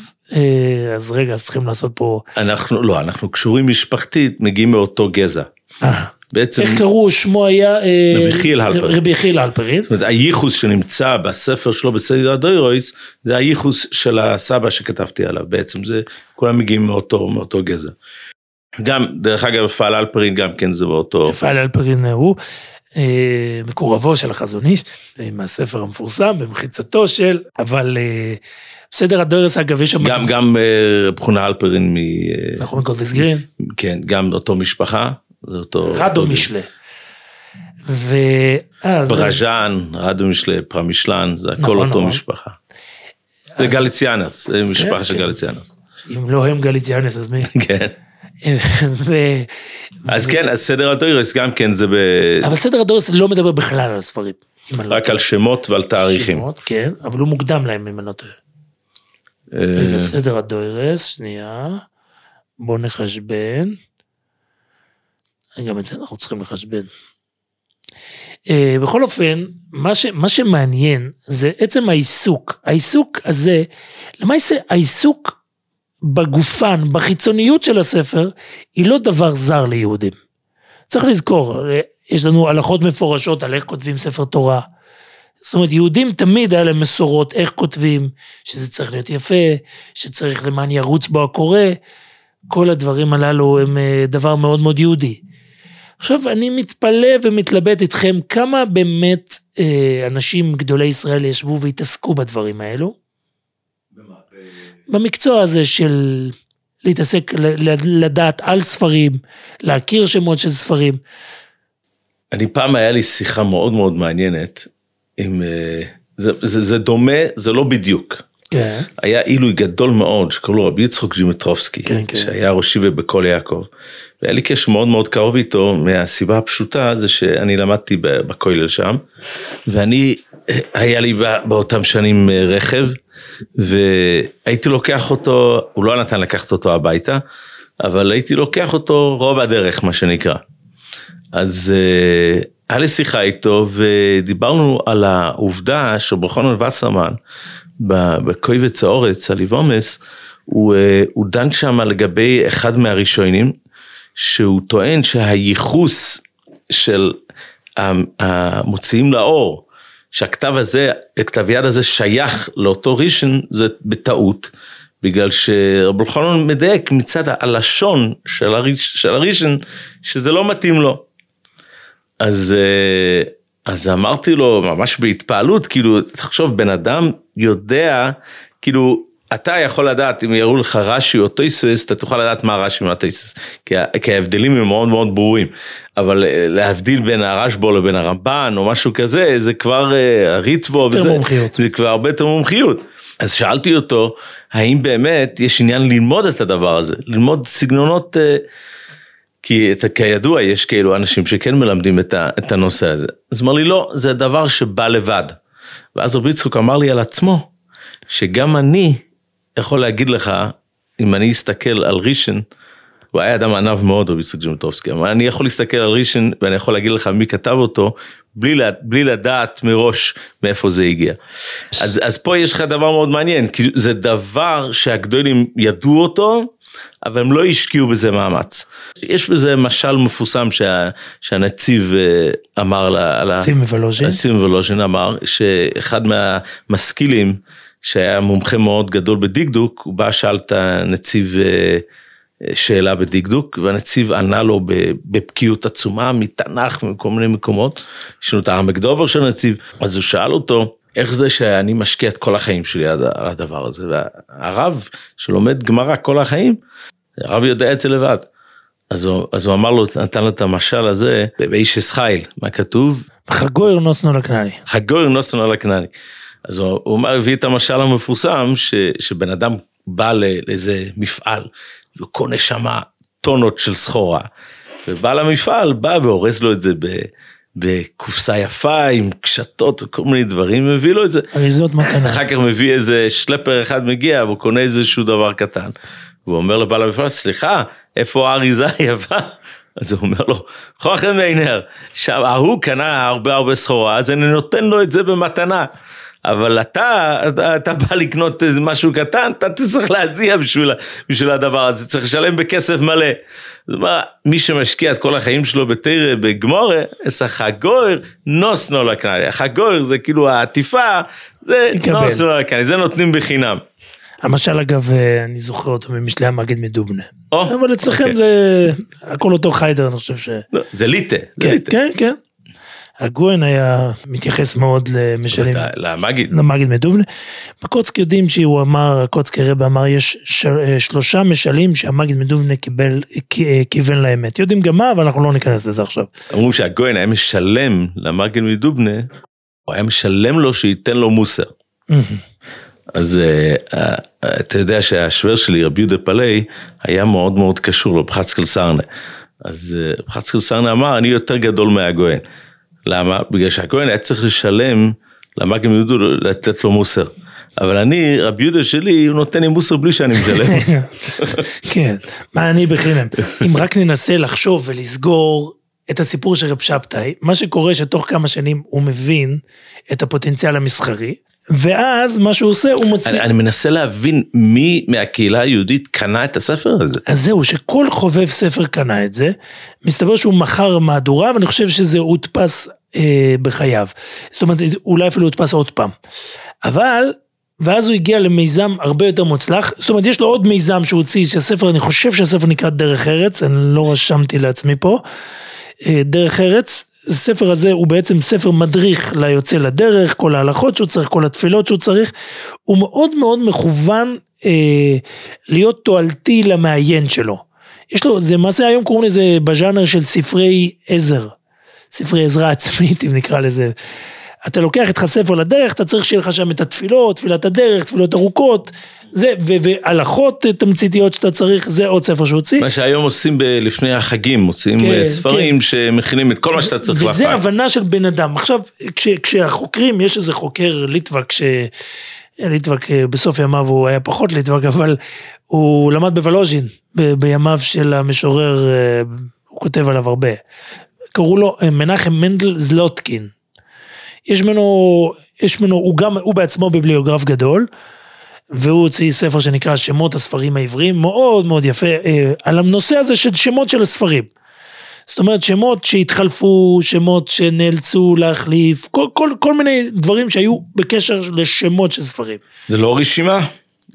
אז רגע, אז צריכים לעשות פה... אנחנו, לא, אנחנו קשורים משפחתית, מגיעים מאותו גזע. אה, בעצם, איך קראו, שמו היה... אה, רבי יחיאל הלפרין. רבי יחיאל הלפרין. זאת אומרת, הייחוס שנמצא בספר שלו בסדר הדוירויס, זה הייחוס של הסבא שכתבתי עליו, בעצם זה, כולם מגיעים מאותו, מאותו גזע. גם, דרך אגב, פעל אלפרין גם כן זה באותו, רפאל אלפרין הוא אה, מקורבו של החזון איש, אה, מהספר המפורסם, במחיצתו של, אבל אה, בסדר הדורס אגב יש שם, גם, גם אה, רב חונה אלפרין מ... אה, נכון מקולטס גרין, כן, גם אותו משפחה, זה אותו... רדו משלה. ו... אה, ברז'אן, רדו משלה, פרמישלן, זה הכל נכון, אותו נכון. משפחה. זה גליציאנוס, זה משפחה של כן. גליציאנוס. אם לא הם גליציאנס אז מי? <laughs> כן. <laughs> ו- אז כן, אז סדר הדוירוס גם כן זה ב... אבל סדר הדורס לא מדבר בכלל על הספרים. לא רק על שמות ועל. תאריכים. שמות, כן, אבל הוא מוקדם להם אם אני לא טועה. אה, סדר הדוירס, שנייה. בוא נחשבן. גם את זה אנחנו צריכים לחשבן. אה, בכל אופן, מה, ש, מה שמעניין זה עצם העיסוק. העיסוק הזה, למעשה העיסוק בגופן, בחיצוניות של הספר, היא לא דבר זר ליהודים. צריך לזכור, אה, יש לנו הלכות מפורשות על איך כותבים ספר תורה. זאת אומרת, יהודים תמיד היה להם מסורות איך כותבים, שזה צריך להיות יפה, שצריך למען ירוץ בו הקורא, כל הדברים הללו הם אה, דבר מאוד מאוד יהודי. עכשיו, אני מתפלא ומתלבט איתכם כמה באמת אה, אנשים גדולי ישראל ישבו והתעסקו בדברים האלו. במקצוע הזה של להתעסק, לדעת על ספרים, להכיר שמות של ספרים. אני פעם היה לי שיחה מאוד מאוד מעניינת עם... אה, זה, זה, זה דומה, זה לא בדיוק. כן. היה עילוי גדול מאוד שקראו לו רבי יצחוק ג'ימטרובסקי, כן, כן. שהיה ראשי בכל יעקב. והיה לי קשר מאוד מאוד קרוב איתו מהסיבה הפשוטה זה שאני למדתי בכולל שם ואני היה לי בא- באותם שנים אה, רכב והייתי לוקח אותו, הוא לא נתן לקחת אותו הביתה, אבל הייתי לוקח אותו רוב הדרך, מה שנקרא. אז אה, היה לי שיחה איתו ודיברנו על העובדה שברחונן וסרמן, בקויבץ האורץ, על איבומס, הוא, אה, הוא דן שם לגבי אחד מהראשונים, שהוא טוען שהייחוס של המוציאים לאור, שהכתב הזה, הכתב יד הזה שייך לאותו ראשון, זה בטעות. בגלל שרבי חנון מדייק מצד הלשון של הראשון, שזה לא מתאים לו. אז, אה, אז אמרתי לו ממש בהתפעלות, כאילו, תחשוב, בן אדם יודע, כאילו, אתה יכול לדעת, אם יראו לך רש"י או טויסוס, אתה תוכל לדעת מה רש"י ומה טויסוס, כי, כי ההבדלים הם מאוד מאוד ברורים, אבל אה, להבדיל בין הרשב"א לבין הרמב"ן או משהו כזה, זה כבר אה, ריטבו, וזה, זה כבר הרבה יותר מומחיות. אז שאלתי אותו, האם באמת יש עניין ללמוד את הדבר הזה, ללמוד סגנונות, אה, כי את, כידוע יש כאילו אנשים שכן מלמדים את, ה, את הנושא הזה. אז אמר לי, לא, זה דבר שבא לבד. ואז רבי יצחוק אמר לי על עצמו, שגם אני יכול להגיד לך, אם אני אסתכל על רישן, הוא היה אדם ענב מאוד, רבי יצחק ז'מטובסקי, אבל אני יכול להסתכל על רישן ואני יכול להגיד לך מי כתב אותו, בלי, בלי לדעת מראש מאיפה זה הגיע. אז, אז פה יש לך דבר מאוד מעניין, כי זה דבר שהגדולים ידעו אותו, אבל הם לא השקיעו בזה מאמץ. יש בזה משל מפורסם שה, שהנציב אה, אמר, נציב מוולוז'ין, נציב מוולוז'ין אמר שאחד מהמשכילים, שהיה מומחה מאוד גדול בדקדוק, הוא בא שאל את הנציב אה, שאלה בדקדוק, והנציב ענה לו בבקיאות עצומה, מתנ"ך, מכל מיני מקומות, יש לנו את העמק דובר של הנציב, אז הוא שאל אותו, איך זה שאני משקיע את כל החיים שלי על הדבר הזה, והרב שלומד גמרא כל החיים, הרב יודע את זה לבד. אז הוא, אז הוא אמר לו, נתן לו את המשל הזה, באיש חיל, מה כתוב? חגויר נוסנו לקנני. חגויר נוסנו לקנני. אז הוא, הוא הביא את המשל המפורסם, ש, שבן אדם בא לאיזה מפעל, והוא קונה שם טונות של סחורה, ובעל המפעל בא ואורז לו את זה ב... בקופסה יפה עם קשתות וכל מיני דברים, מביא לו את זה. אריזות מתנה. אחר כך מביא איזה שלפר אחד מגיע והוא קונה איזשהו דבר קטן. והוא אומר לבעל המפעל, סליחה, איפה האריזה היפה? אז הוא אומר לו, חוכם מיינר, ההוא קנה הרבה הרבה סחורה, אז אני נותן לו את זה במתנה. אבל אתה, אתה, אתה בא לקנות איזה משהו קטן, אתה צריך להזיע בשביל, בשביל הדבר הזה, צריך לשלם בכסף מלא. זאת אומרת, מי שמשקיע את כל החיים שלו בתרא, בגמורה, אס החגויר, נוס נו לקנאי. החגויר זה כאילו העטיפה, זה נוס נו לקנאי, זה נותנים בחינם. המשל אגב, אה, אני זוכר אותו ממשלי המגד מדובנה. אבל אצלכם אוקיי. זה הכל אותו חיידר, אני חושב ש... לא, זה ליטה. כן, כן, כן. הגויין היה מתייחס מאוד למשלים. למגיד. למגיד מדובנה. בקוצק יודעים שהוא אמר, הקוצקי רבי אמר, יש שלושה משלים שהמגיד מדובנה קיבל, כיוון לאמת. יודעים גם מה, אבל אנחנו לא ניכנס לזה עכשיו. אמרו שהגויין היה משלם למגיד מדובנה, הוא היה משלם לו שייתן לו מוסר. אז אתה יודע שהשוור שלי, רבי יהודה פלאי, היה מאוד מאוד קשור לבחצקל סרנה. אז בחצקל סרנה אמר, אני יותר גדול מהגויין. למה? בגלל שהכהן היה צריך לשלם למאגים יהודו לתת לו מוסר. אבל אני, רבי יהודה שלי, הוא נותן לי מוסר בלי שאני משלם. <laughs> כן, מה אני בחינם. אם רק ננסה לחשוב ולסגור את הסיפור של רב שבתאי, מה שקורה שתוך כמה שנים הוא מבין את הפוטנציאל המסחרי, ואז מה שהוא עושה, הוא מוציא... אני, אני מנסה להבין מי מהקהילה היהודית קנה את הספר הזה. אז זהו, שכל חובב ספר קנה את זה. מסתבר שהוא מכר מהדורה, ואני חושב שזה הודפס אה, בחייו. זאת אומרת, אולי אפילו הודפס עוד פעם. אבל, ואז הוא הגיע למיזם הרבה יותר מוצלח. זאת אומרת, יש לו עוד מיזם שהוא הוציא, שהספר, אני חושב שהספר נקרא דרך ארץ, אני לא רשמתי לעצמי פה. אה, דרך ארץ, הספר הזה הוא בעצם ספר מדריך ליוצא לדרך, כל ההלכות שהוא צריך, כל התפילות שהוא צריך, הוא מאוד מאוד מכוון אה, להיות תועלתי למעיין שלו. יש לו, זה למעשה היום קוראים לזה בז'אנר של ספרי עזר, ספרי עזרה עצמית אם נקרא לזה. אתה לוקח איתך ספר לדרך, אתה צריך שיהיה לך שם את התפילות, תפילת הדרך, תפילות ארוכות, זה, והלכות תמציתיות שאתה צריך, זה עוד ספר שהוציא. מה שהיום עושים ב- לפני החגים, מוצאים כן, אה, ספרים כן. שמכינים את כל מה שאתה צריך וזה לחג. הבנה של בן אדם. עכשיו, כש, כשהחוקרים, יש איזה חוקר ליטבק ש... ליטבק אה, בסוף ימיו הוא היה פחות ליטבק, אבל הוא למד בוולוז'ין ב- בימיו של המשורר, אה, הוא כותב עליו הרבה. קראו לו מנחם מנדל זלוטקין. יש ממנו, יש ממנו, הוא גם, הוא בעצמו ביבליוגרף גדול, והוא הוציא ספר שנקרא שמות הספרים העבריים, מאוד מאוד יפה, אה, על הנושא הזה של שמות של הספרים. זאת אומרת, שמות שהתחלפו, שמות שנאלצו להחליף, כל, כל, כל מיני דברים שהיו בקשר לשמות של ספרים. זה לא רשימה?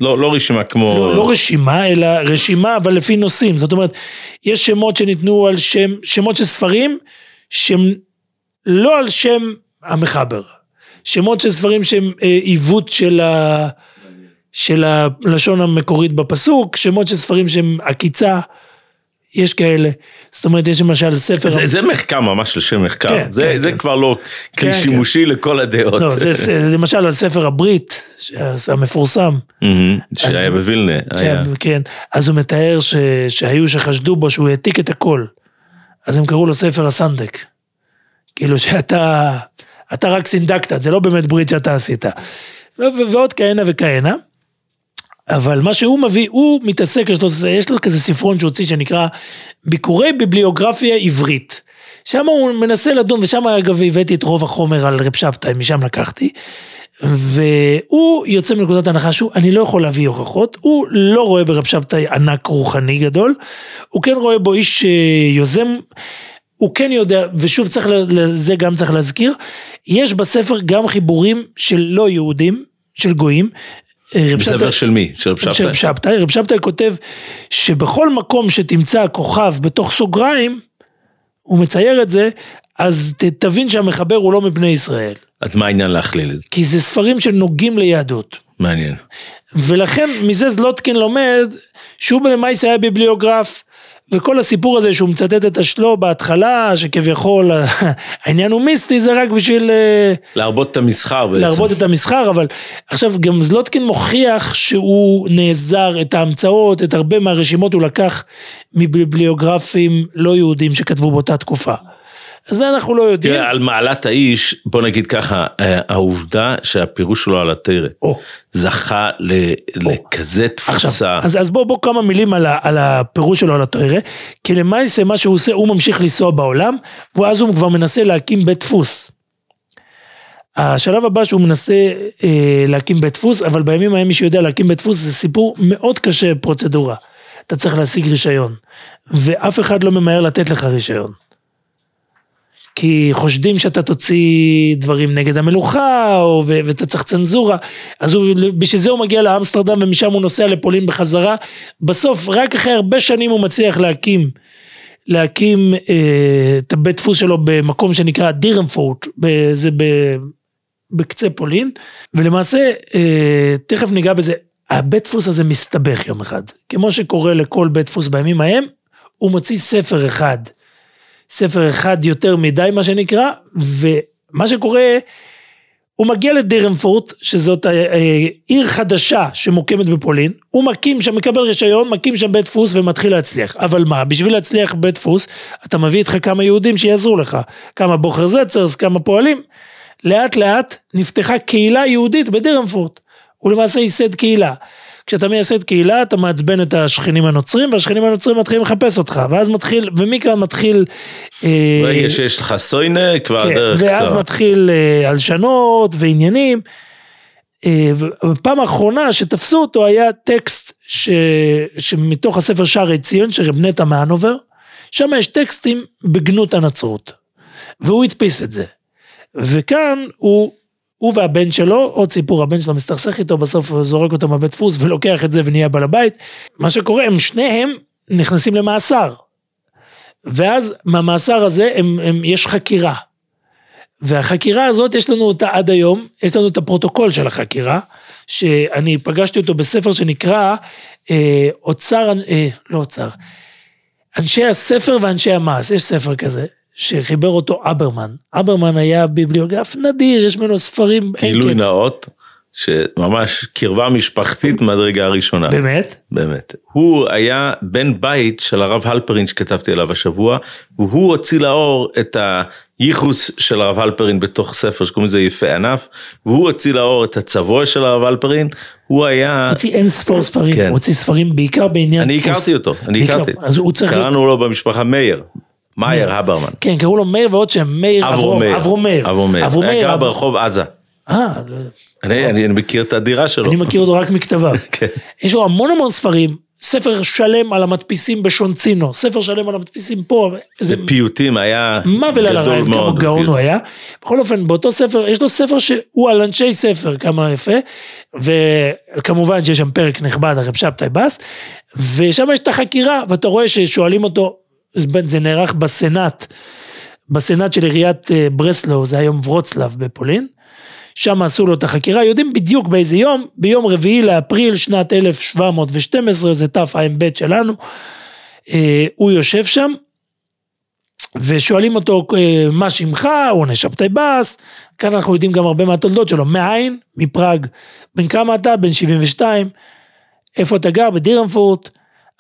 לא, לא רשימה כמו... לא, לא רשימה, אלא רשימה, אבל לפי נושאים. זאת אומרת, יש שמות שניתנו על שם, שמות של ספרים, שהם לא על שם המחבר. שמות של ספרים שהם אה, עיוות של, ה, של הלשון המקורית בפסוק, שמות של ספרים שהם עקיצה, יש כאלה. זאת אומרת, יש למשל ספר... זה, זה מחקר ממש לשם מחקר, כן, זה, כן, זה כן. כבר לא כלי כן, שימושי לכל הדעות. לא, זה, זה למשל על ספר הברית, המפורסם. מהמם, שהיה בווילנה, היה. כן, כן, אז הוא מתאר ש, שהיו שחשדו בו שהוא העתיק את הכל. אז הם קראו לו ספר הסנדק. כאילו שאתה, אתה רק סינדקת, זה לא באמת ברית שאתה עשית. ועוד כהנה וכהנה. אבל מה שהוא מביא, הוא מתעסק, יש לו, יש לו כזה ספרון שהוא הוציא שנקרא ביקורי ביבליוגרפיה עברית. שם הוא מנסה לדון, ושם אגב הבאתי את רוב החומר על רב שבתאי, משם לקחתי. והוא יוצא מנקודת הנחה שהוא, אני לא יכול להביא הוכחות, הוא לא רואה ברב שבתאי ענק רוחני גדול, הוא כן רואה בו איש אה, יוזם, הוא כן יודע, ושוב צריך, לזה גם צריך להזכיר, יש בספר גם חיבורים של לא יהודים, של גויים. אה, בספר שבתאי- של מי? של רב של שבתאי? רב שבתאי, רב שבתאי כותב שבכל מקום שתמצא כוכב בתוך סוגריים, הוא מצייר את זה, אז ת, תבין שהמחבר הוא לא מבני ישראל. אז מה העניין להכליל את זה? כי זה ספרים שנוגעים ליהדות. מעניין. ולכן מזה זלוטקין לומד שהוא למעשה היה ביבליוגרף, וכל הסיפור הזה שהוא מצטט את השלו בהתחלה, שכביכול <laughs> העניין הוא מיסטי, זה רק בשביל אה, להרבות את המסחר בעצם. להרבות את המסחר, אבל עכשיו גם זלוטקין מוכיח שהוא נעזר את ההמצאות, את הרבה מהרשימות הוא לקח מביבליוגרפים לא יהודים שכתבו באותה תקופה. זה אנחנו לא יודעים. תראה, על מעלת האיש, בוא נגיד ככה, אה, העובדה שהפירוש שלו על התרא או. זכה ל- לכזה עכשיו, תפוצה. אז, אז בוא, בוא כמה מילים על, ה, על הפירוש שלו על התוירה, כי למעשה מה שהוא עושה, הוא ממשיך לנסוע בעולם, ואז הוא כבר מנסה להקים בית דפוס. השלב הבא שהוא מנסה אה, להקים בית דפוס, אבל בימים ההם מי שיודע להקים בית דפוס זה סיפור מאוד קשה פרוצדורה. אתה צריך להשיג רישיון, ואף אחד לא ממהר לתת לך רישיון. כי חושדים שאתה תוציא דברים נגד המלוכה, או, ו- ואתה צריך צנזורה, אז הוא, בשביל זה הוא מגיע לאמסטרדם ומשם הוא נוסע לפולין בחזרה. בסוף, רק אחרי הרבה שנים הוא מצליח להקים, להקים אה, את הבית דפוס שלו במקום שנקרא דירנפורט, זה ב- בקצה פולין, ולמעשה, אה, תכף ניגע בזה, הבית דפוס הזה מסתבך יום אחד. כמו שקורה לכל בית דפוס בימים ההם, הוא מוציא ספר אחד. ספר אחד יותר מדי מה שנקרא, ומה שקורה, הוא מגיע לדירנפורט, שזאת אה, אה, עיר חדשה שמוקמת בפולין, הוא מקים שם, מקבל רישיון, מקים שם בית דפוס ומתחיל להצליח. אבל מה, בשביל להצליח בבית דפוס, אתה מביא איתך כמה יהודים שיעזרו לך, כמה בוכר זצרס, כמה פועלים. לאט לאט נפתחה קהילה יהודית בדירנפורט. הוא למעשה ייסד קהילה. כשאתה מייסד קהילה אתה מעצבן את השכנים הנוצרים והשכנים הנוצרים מתחילים לחפש אותך ואז מתחיל ומכאן מתחיל אה, ברגע שיש לך סוינה, כבר כן, הדרך ואז קצרה. מתחיל אה, הלשנות ועניינים. אה, ובפעם האחרונה שתפסו אותו היה טקסט ש... שמתוך הספר שערי ציון של רב נטע מהנובר, שם יש טקסטים בגנות הנצרות. והוא הדפיס את זה. וכאן הוא, הוא והבן שלו, עוד סיפור, הבן שלו מסתכסך איתו, בסוף הוא זורק אותו מהבית דפוס ולוקח את זה ונהיה בעל הבית. מה שקורה, הם שניהם נכנסים למאסר. ואז מהמאסר הזה הם, הם, יש חקירה. והחקירה הזאת יש לנו אותה עד היום, יש לנו את הפרוטוקול של החקירה, שאני פגשתי אותו בספר שנקרא אה, אוצר, אה, לא אוצר, אנשי הספר ואנשי המעש, יש ספר כזה, שחיבר אותו אברמן. אברמן היה ביבליוגרף נדיר, יש ממנו ספרים, אין גילוי קץ. נאות, שממש קרבה משפחתית מהדרגה הראשונה. באמת? באמת. הוא היה בן בית של הרב הלפרין שכתבתי עליו השבוע, והוא הוציא לאור את הייחוס של הרב הלפרין בתוך ספר שקוראים לזה יפה ענף, והוא הוציא לאור את הצבוע של הרב הלפרין, הוא היה... הוציא אין ספור ספרים, כן. הוא הוציא ספרים בעיקר בעניין אני דפוס. הכרתי אותו, אני הכרתי. אז הוא צריך. קראנו לו במשפחה מאיר, מאייר הברמן. כן, קראו לו מאיר ועוד שם, מאיר. אברום מאיר. אברום היה. גר ברחוב עזה. אה, לא- אני מכיר את הדירה שלו. אני מכיר אותו רק מכתביו. <laughs> כן. יש לו המון המון ספרים, ספר שלם על המדפיסים בשונצינו, ספר שלם על המדפיסים פה, זה פיוטים היה מוות על גדול הרעיון, כמה מאוד. גאון. הוא היה. בכל אופן, באותו ספר, יש לו ספר שהוא על אנשי ספר, כמה יפה, וכמובן שיש שם פרק נכבד, הרב שבתאי בס, ושם יש את החקירה, ואתה רואה ששואלים אותו, זה נערך בסנאט, בסנאט של עיריית אה, ברסלו, זה היום ורוצלב בפולין, שם עשו לו את החקירה, יודעים בדיוק באיזה יום, ביום רביעי לאפריל שנת 1712, זה תע"ב שלנו, אה, הוא יושב שם, ושואלים אותו אה, מה שמך, הוא עונה שבתאי בס, כאן אנחנו יודעים גם הרבה מהתולדות שלו, מאין? מפראג, בן כמה אתה? בן 72, איפה אתה גר? בדירנפורט,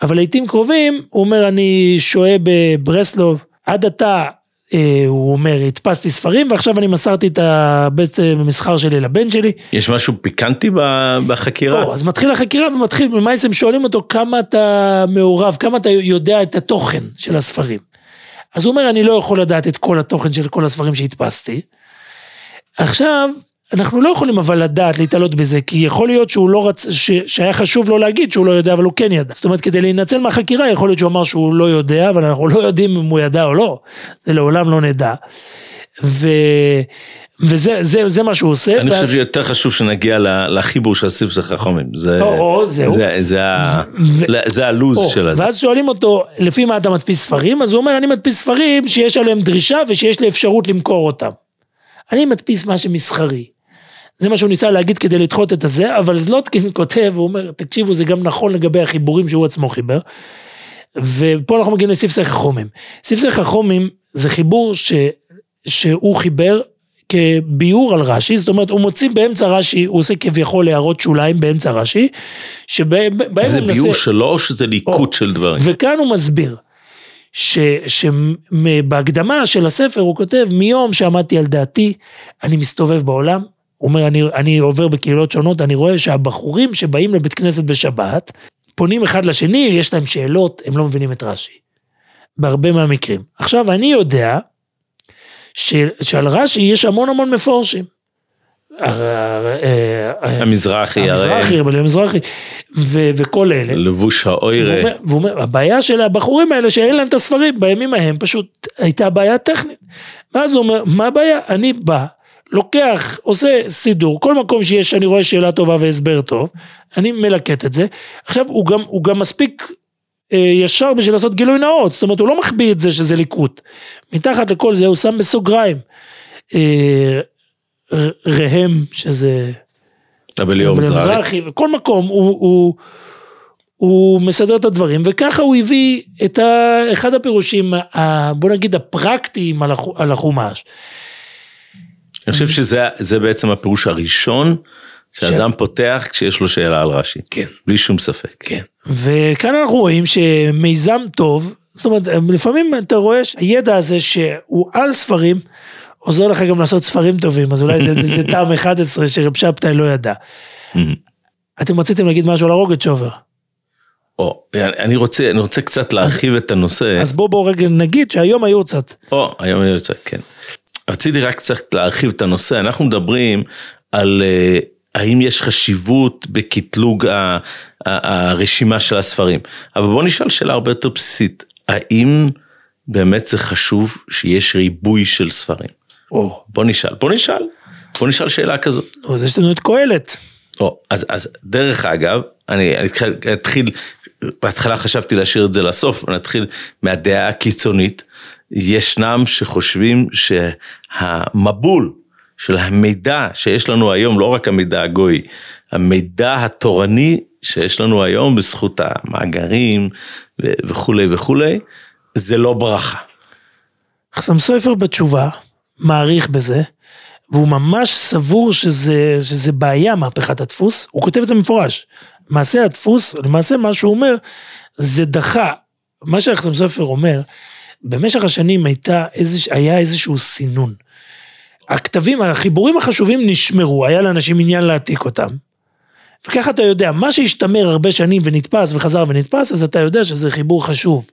אבל לעיתים קרובים, הוא אומר אני שוהה בברסלוב, עד עתה, אה, הוא אומר, הדפסתי ספרים ועכשיו אני מסרתי את הבית אה, המסחר שלי לבן שלי, יש משהו פיקנטי בחקירה? או, אז מתחיל החקירה ומתחיל, ממאייס הם שואלים אותו כמה אתה מעורב, כמה אתה יודע את התוכן של הספרים. אז הוא אומר, אני לא יכול לדעת את כל התוכן של כל הספרים שהדפסתי. עכשיו, אנחנו לא יכולים אבל לדעת, להתעלות בזה, כי יכול להיות שהוא לא רצ... ש... שהיה חשוב לו להגיד שהוא לא יודע, אבל הוא כן ידע. זאת אומרת, כדי להינצל מהחקירה, יכול להיות שהוא אמר שהוא לא יודע, אבל אנחנו לא יודעים אם הוא ידע או לא. זה לעולם לא נדע. ו... וזה זה, זה מה שהוא עושה. אני ואז- חושב שיותר חשוב שנגיע לחיבור של ספר חכמים. זה- או, או, זהו. זה- זה ו- זה הלוז או, של הזה. ואז שואלים אותו, לפי מה אתה מדפיס ספרים? אז הוא אומר, אני מדפיס ספרים שיש עליהם דרישה ושיש לי אפשרות למכור אותם. אני מדפיס מה שמסחרי. זה מה שהוא ניסה להגיד כדי לדחות את הזה, אבל זלוטקין <laughs> כותב, הוא אומר, תקשיבו, זה גם נכון לגבי החיבורים שהוא עצמו חיבר. ופה אנחנו מגיעים לספסי חכומים. ספסי חכומים זה חיבור ש, שהוא חיבר כביאור על רש"י, זאת אומרת, הוא מוציא באמצע רש"י, הוא עושה כביכול הערות שוליים באמצע רש"י, שבהם הוא זה מנסה... ביור שלו או שזה ליקוט של דברים? וכאן הוא מסביר, שבהקדמה של הספר הוא כותב, מיום שעמדתי על דעתי, אני מסתובב בעולם, הוא אומר, אני, אני עובר בקהילות שונות, אני רואה שהבחורים שבאים לבית כנסת בשבת, פונים אחד לשני, יש להם שאלות, הם לא מבינים את רש"י. בהרבה מהמקרים. עכשיו, אני יודע ש, שעל רש"י יש המון המון מפורשים. הר- אה, המזרחי, המזרחי, רבי המזרחי, וכל אלה. לבוש האוירה. הבעיה של הבחורים האלה שאין להם את הספרים בימים ההם, פשוט הייתה בעיה טכנית. ואז הוא אומר, מה הבעיה? אני בא, לוקח, עושה סידור, כל מקום שיש, אני רואה שאלה טובה והסבר טוב, אני מלקט את זה. עכשיו, הוא גם, הוא גם מספיק אה, ישר בשביל לעשות גילוי נאות, זאת אומרת, הוא לא מחביא את זה שזה ליקוט. מתחת לכל זה הוא שם בסוגריים. אה, ראם, שזה... אבל ליאור אבל מזרחי. בכל מקום הוא, הוא, הוא מסדר את הדברים, וככה הוא הביא את ה, אחד הפירושים, ה, בוא נגיד הפרקטיים על החומש. אני חושב שזה זה בעצם הפירוש הראשון שאדם פותח כשיש לו שאלה על רש"י. כן. בלי שום ספק. כן. וכאן אנחנו רואים שמיזם טוב, זאת אומרת, לפעמים אתה רואה שהידע הזה שהוא על ספרים, עוזר לך גם לעשות ספרים טובים, אז אולי זה, <laughs> זה טעם 11 שרב שבתאי לא ידע. אתם רציתם להגיד משהו על הרוגצ'ובר. או, אני רוצה, אני רוצה קצת להרחיב את הנושא. אז בוא בוא רגע נגיד שהיום היו קצת. או, היום אני רוצה, כן. רציתי רק קצת להרחיב את הנושא, אנחנו מדברים על אה, האם יש חשיבות בקטלוג ה- ה- הרשימה של הספרים, אבל בוא נשאל שאלה הרבה יותר בסיסית, האם באמת זה חשוב שיש ריבוי של ספרים? או, בוא נשאל, בוא נשאל, בוא נשאל שאלה כזאת. אז יש לנו את קהלת. או, אז, אז דרך אגב, אני, אני אתחיל- אתחיל, בהתחלה חשבתי להשאיר את זה לסוף, אבל נתחיל מהדעה הקיצונית. ישנם שחושבים שהמבול של המידע שיש לנו היום, לא רק המידע הגוי, המידע התורני שיש לנו היום בזכות המאגרים וכולי וכולי, זה לא ברכה. חסם סופר בתשובה, מעריך בזה, והוא ממש סבור שזה, שזה בעיה, מהפכת הדפוס, הוא כותב את זה מפורש. מעשה הדפוס, למעשה מה שהוא אומר, זה דחה. מה שהחסם סופר אומר, במשך השנים הייתה איזוש, היה איזשהו סינון. הכתבים, החיבורים החשובים נשמרו, היה לאנשים עניין להעתיק אותם. וככה אתה יודע, מה שהשתמר הרבה שנים ונתפס וחזר ונתפס, אז אתה יודע שזה חיבור חשוב.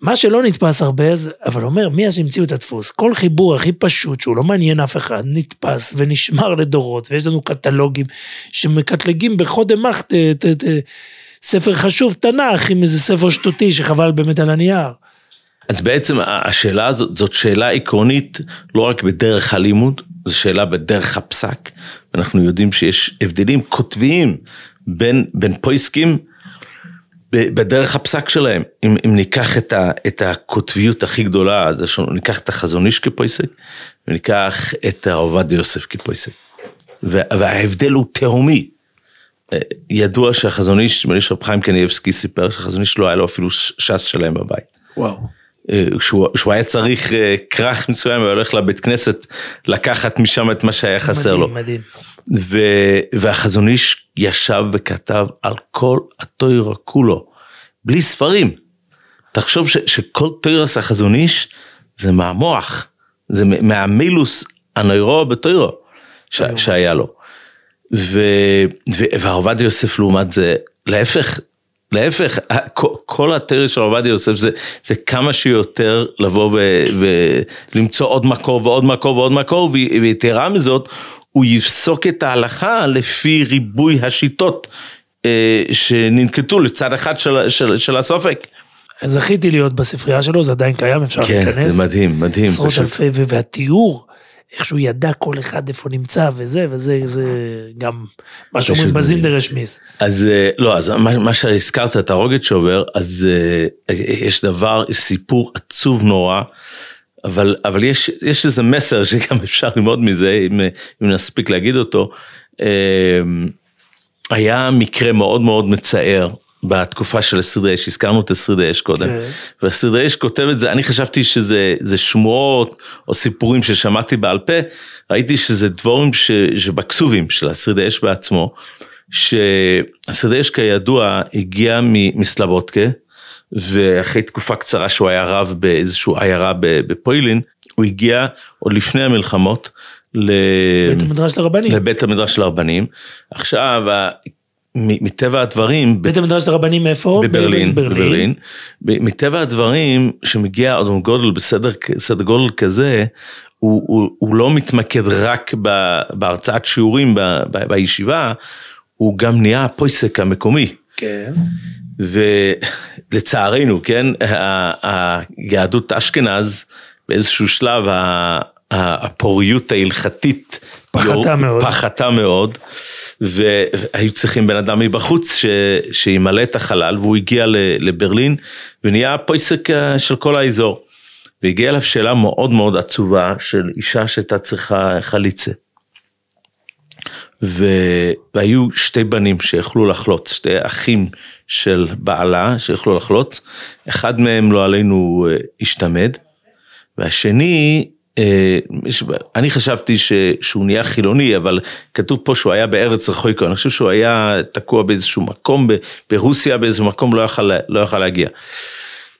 מה שלא נתפס הרבה, זה, אבל אומר, מי אז המציאו את הדפוס? כל חיבור הכי פשוט, שהוא לא מעניין אף אחד, נתפס ונשמר לדורות, ויש לנו קטלוגים שמקטלגים בחודם אח ספר חשוב, תנ"ך, עם איזה ספר שטותי שחבל באמת על הנייר. אז בעצם השאלה הזאת, זאת שאלה עקרונית לא רק בדרך הלימוד, זו שאלה בדרך הפסק. אנחנו יודעים שיש הבדלים קוטביים בין, בין פויסקים בדרך הפסק שלהם. אם, אם ניקח את, ה, את הקוטביות הכי גדולה, אז ניקח את החזון איש כפויסק, וניקח את עובדיה יוסף כפויסק. וההבדל הוא תהומי. ידוע שהחזון איש, נדמה לי חיים קניאבסקי סיפר שהחזון איש לא היה לו אפילו ש"ס שלהם בבית. וואו. שהוא, שהוא היה צריך אה, כרך מסוים, הוא הולך לבית כנסת לקחת משם את מה שהיה חסר מדהים, לו. מדהים. ו, והחזון איש ישב וכתב על כל התוירה כולו, בלי ספרים. תחשוב ש, שכל תוירס החזון איש זה מהמוח, זה מהמילוס הנוירו בתוירו ש, שהיה לו. ו, ו, והרב יוסף לעומת זה, להפך, להפך, כל התיאוריה של עובדיה יוסף זה, זה כמה שיותר לבוא ו, ולמצוא עוד מקור ועוד מקור ועוד מקור, ויתרה מזאת, הוא יפסוק את ההלכה לפי ריבוי השיטות אה, שננקטו לצד אחד של, של, של הסופק. זכיתי להיות בספרייה שלו, זה עדיין קיים, אפשר כן, להיכנס. זה מדהים, מדהים. עשרות. אלפי, והתיאור, איך שהוא ידע כל אחד איפה נמצא וזה, וזה זה גם מה שאומרים בזינדר השמיס. אז אה, לא, אז מה, מה שהזכרת את הרוגת שובר, אז אה, יש דבר, סיפור עצוב נורא, אבל, אבל יש, יש איזה מסר שגם <laughs> אפשר ללמוד מזה, אם, אם נספיק להגיד אותו. אה, היה מקרה מאוד מאוד מצער בתקופה של אסריד האש, הזכרנו את אסריד האש קודם, כן. ואסריד האש כותב את זה, אני חשבתי שזה זה שמועות או סיפורים ששמעתי בעל פה, ראיתי שזה דבורים ש, שבכסובים של אסריד האש בעצמו, שאסריד האש כידוע הגיע מסלבודקה, ואחרי תקופה קצרה שהוא היה רב באיזושהי עיירה בפוילין, הוא הגיע עוד לפני המלחמות. ל... בית המדרש לרבנים. לבית המדרש של הרבנים. עכשיו, מטבע הדברים, בית המדרש לרבנים איפה? בברלין, בברלין. מטבע הדברים, שמגיע אדון גודל בסדר סדר גודל כזה, הוא, הוא, הוא לא מתמקד רק בהרצאת שיעורים ב, ב, בישיבה, הוא גם נהיה הפויסק המקומי. כן. ולצערנו, כן, היהדות אשכנז באיזשהו שלב הפוריות ההלכתית פחתה מאוד. פחתה מאוד, והיו צריכים בן אדם מבחוץ ש, שימלא את החלל, והוא הגיע לברלין ונהיה הפויסק אה, של כל האזור. והגיעה אליו שאלה מאוד מאוד עצובה של אישה שהייתה צריכה חליצה. והיו שתי בנים שיכלו לחלוץ, שתי אחים של בעלה שיכלו לחלוץ, אחד מהם לא עלינו אה, השתמד, והשני, אני חשבתי ש- שהוא נהיה חילוני, אבל כתוב פה שהוא היה בארץ רחוקה, אני חושב שהוא היה תקוע באיזשהו מקום ברוסיה, באיזשהו מקום לא יכל, לא יכל להגיע.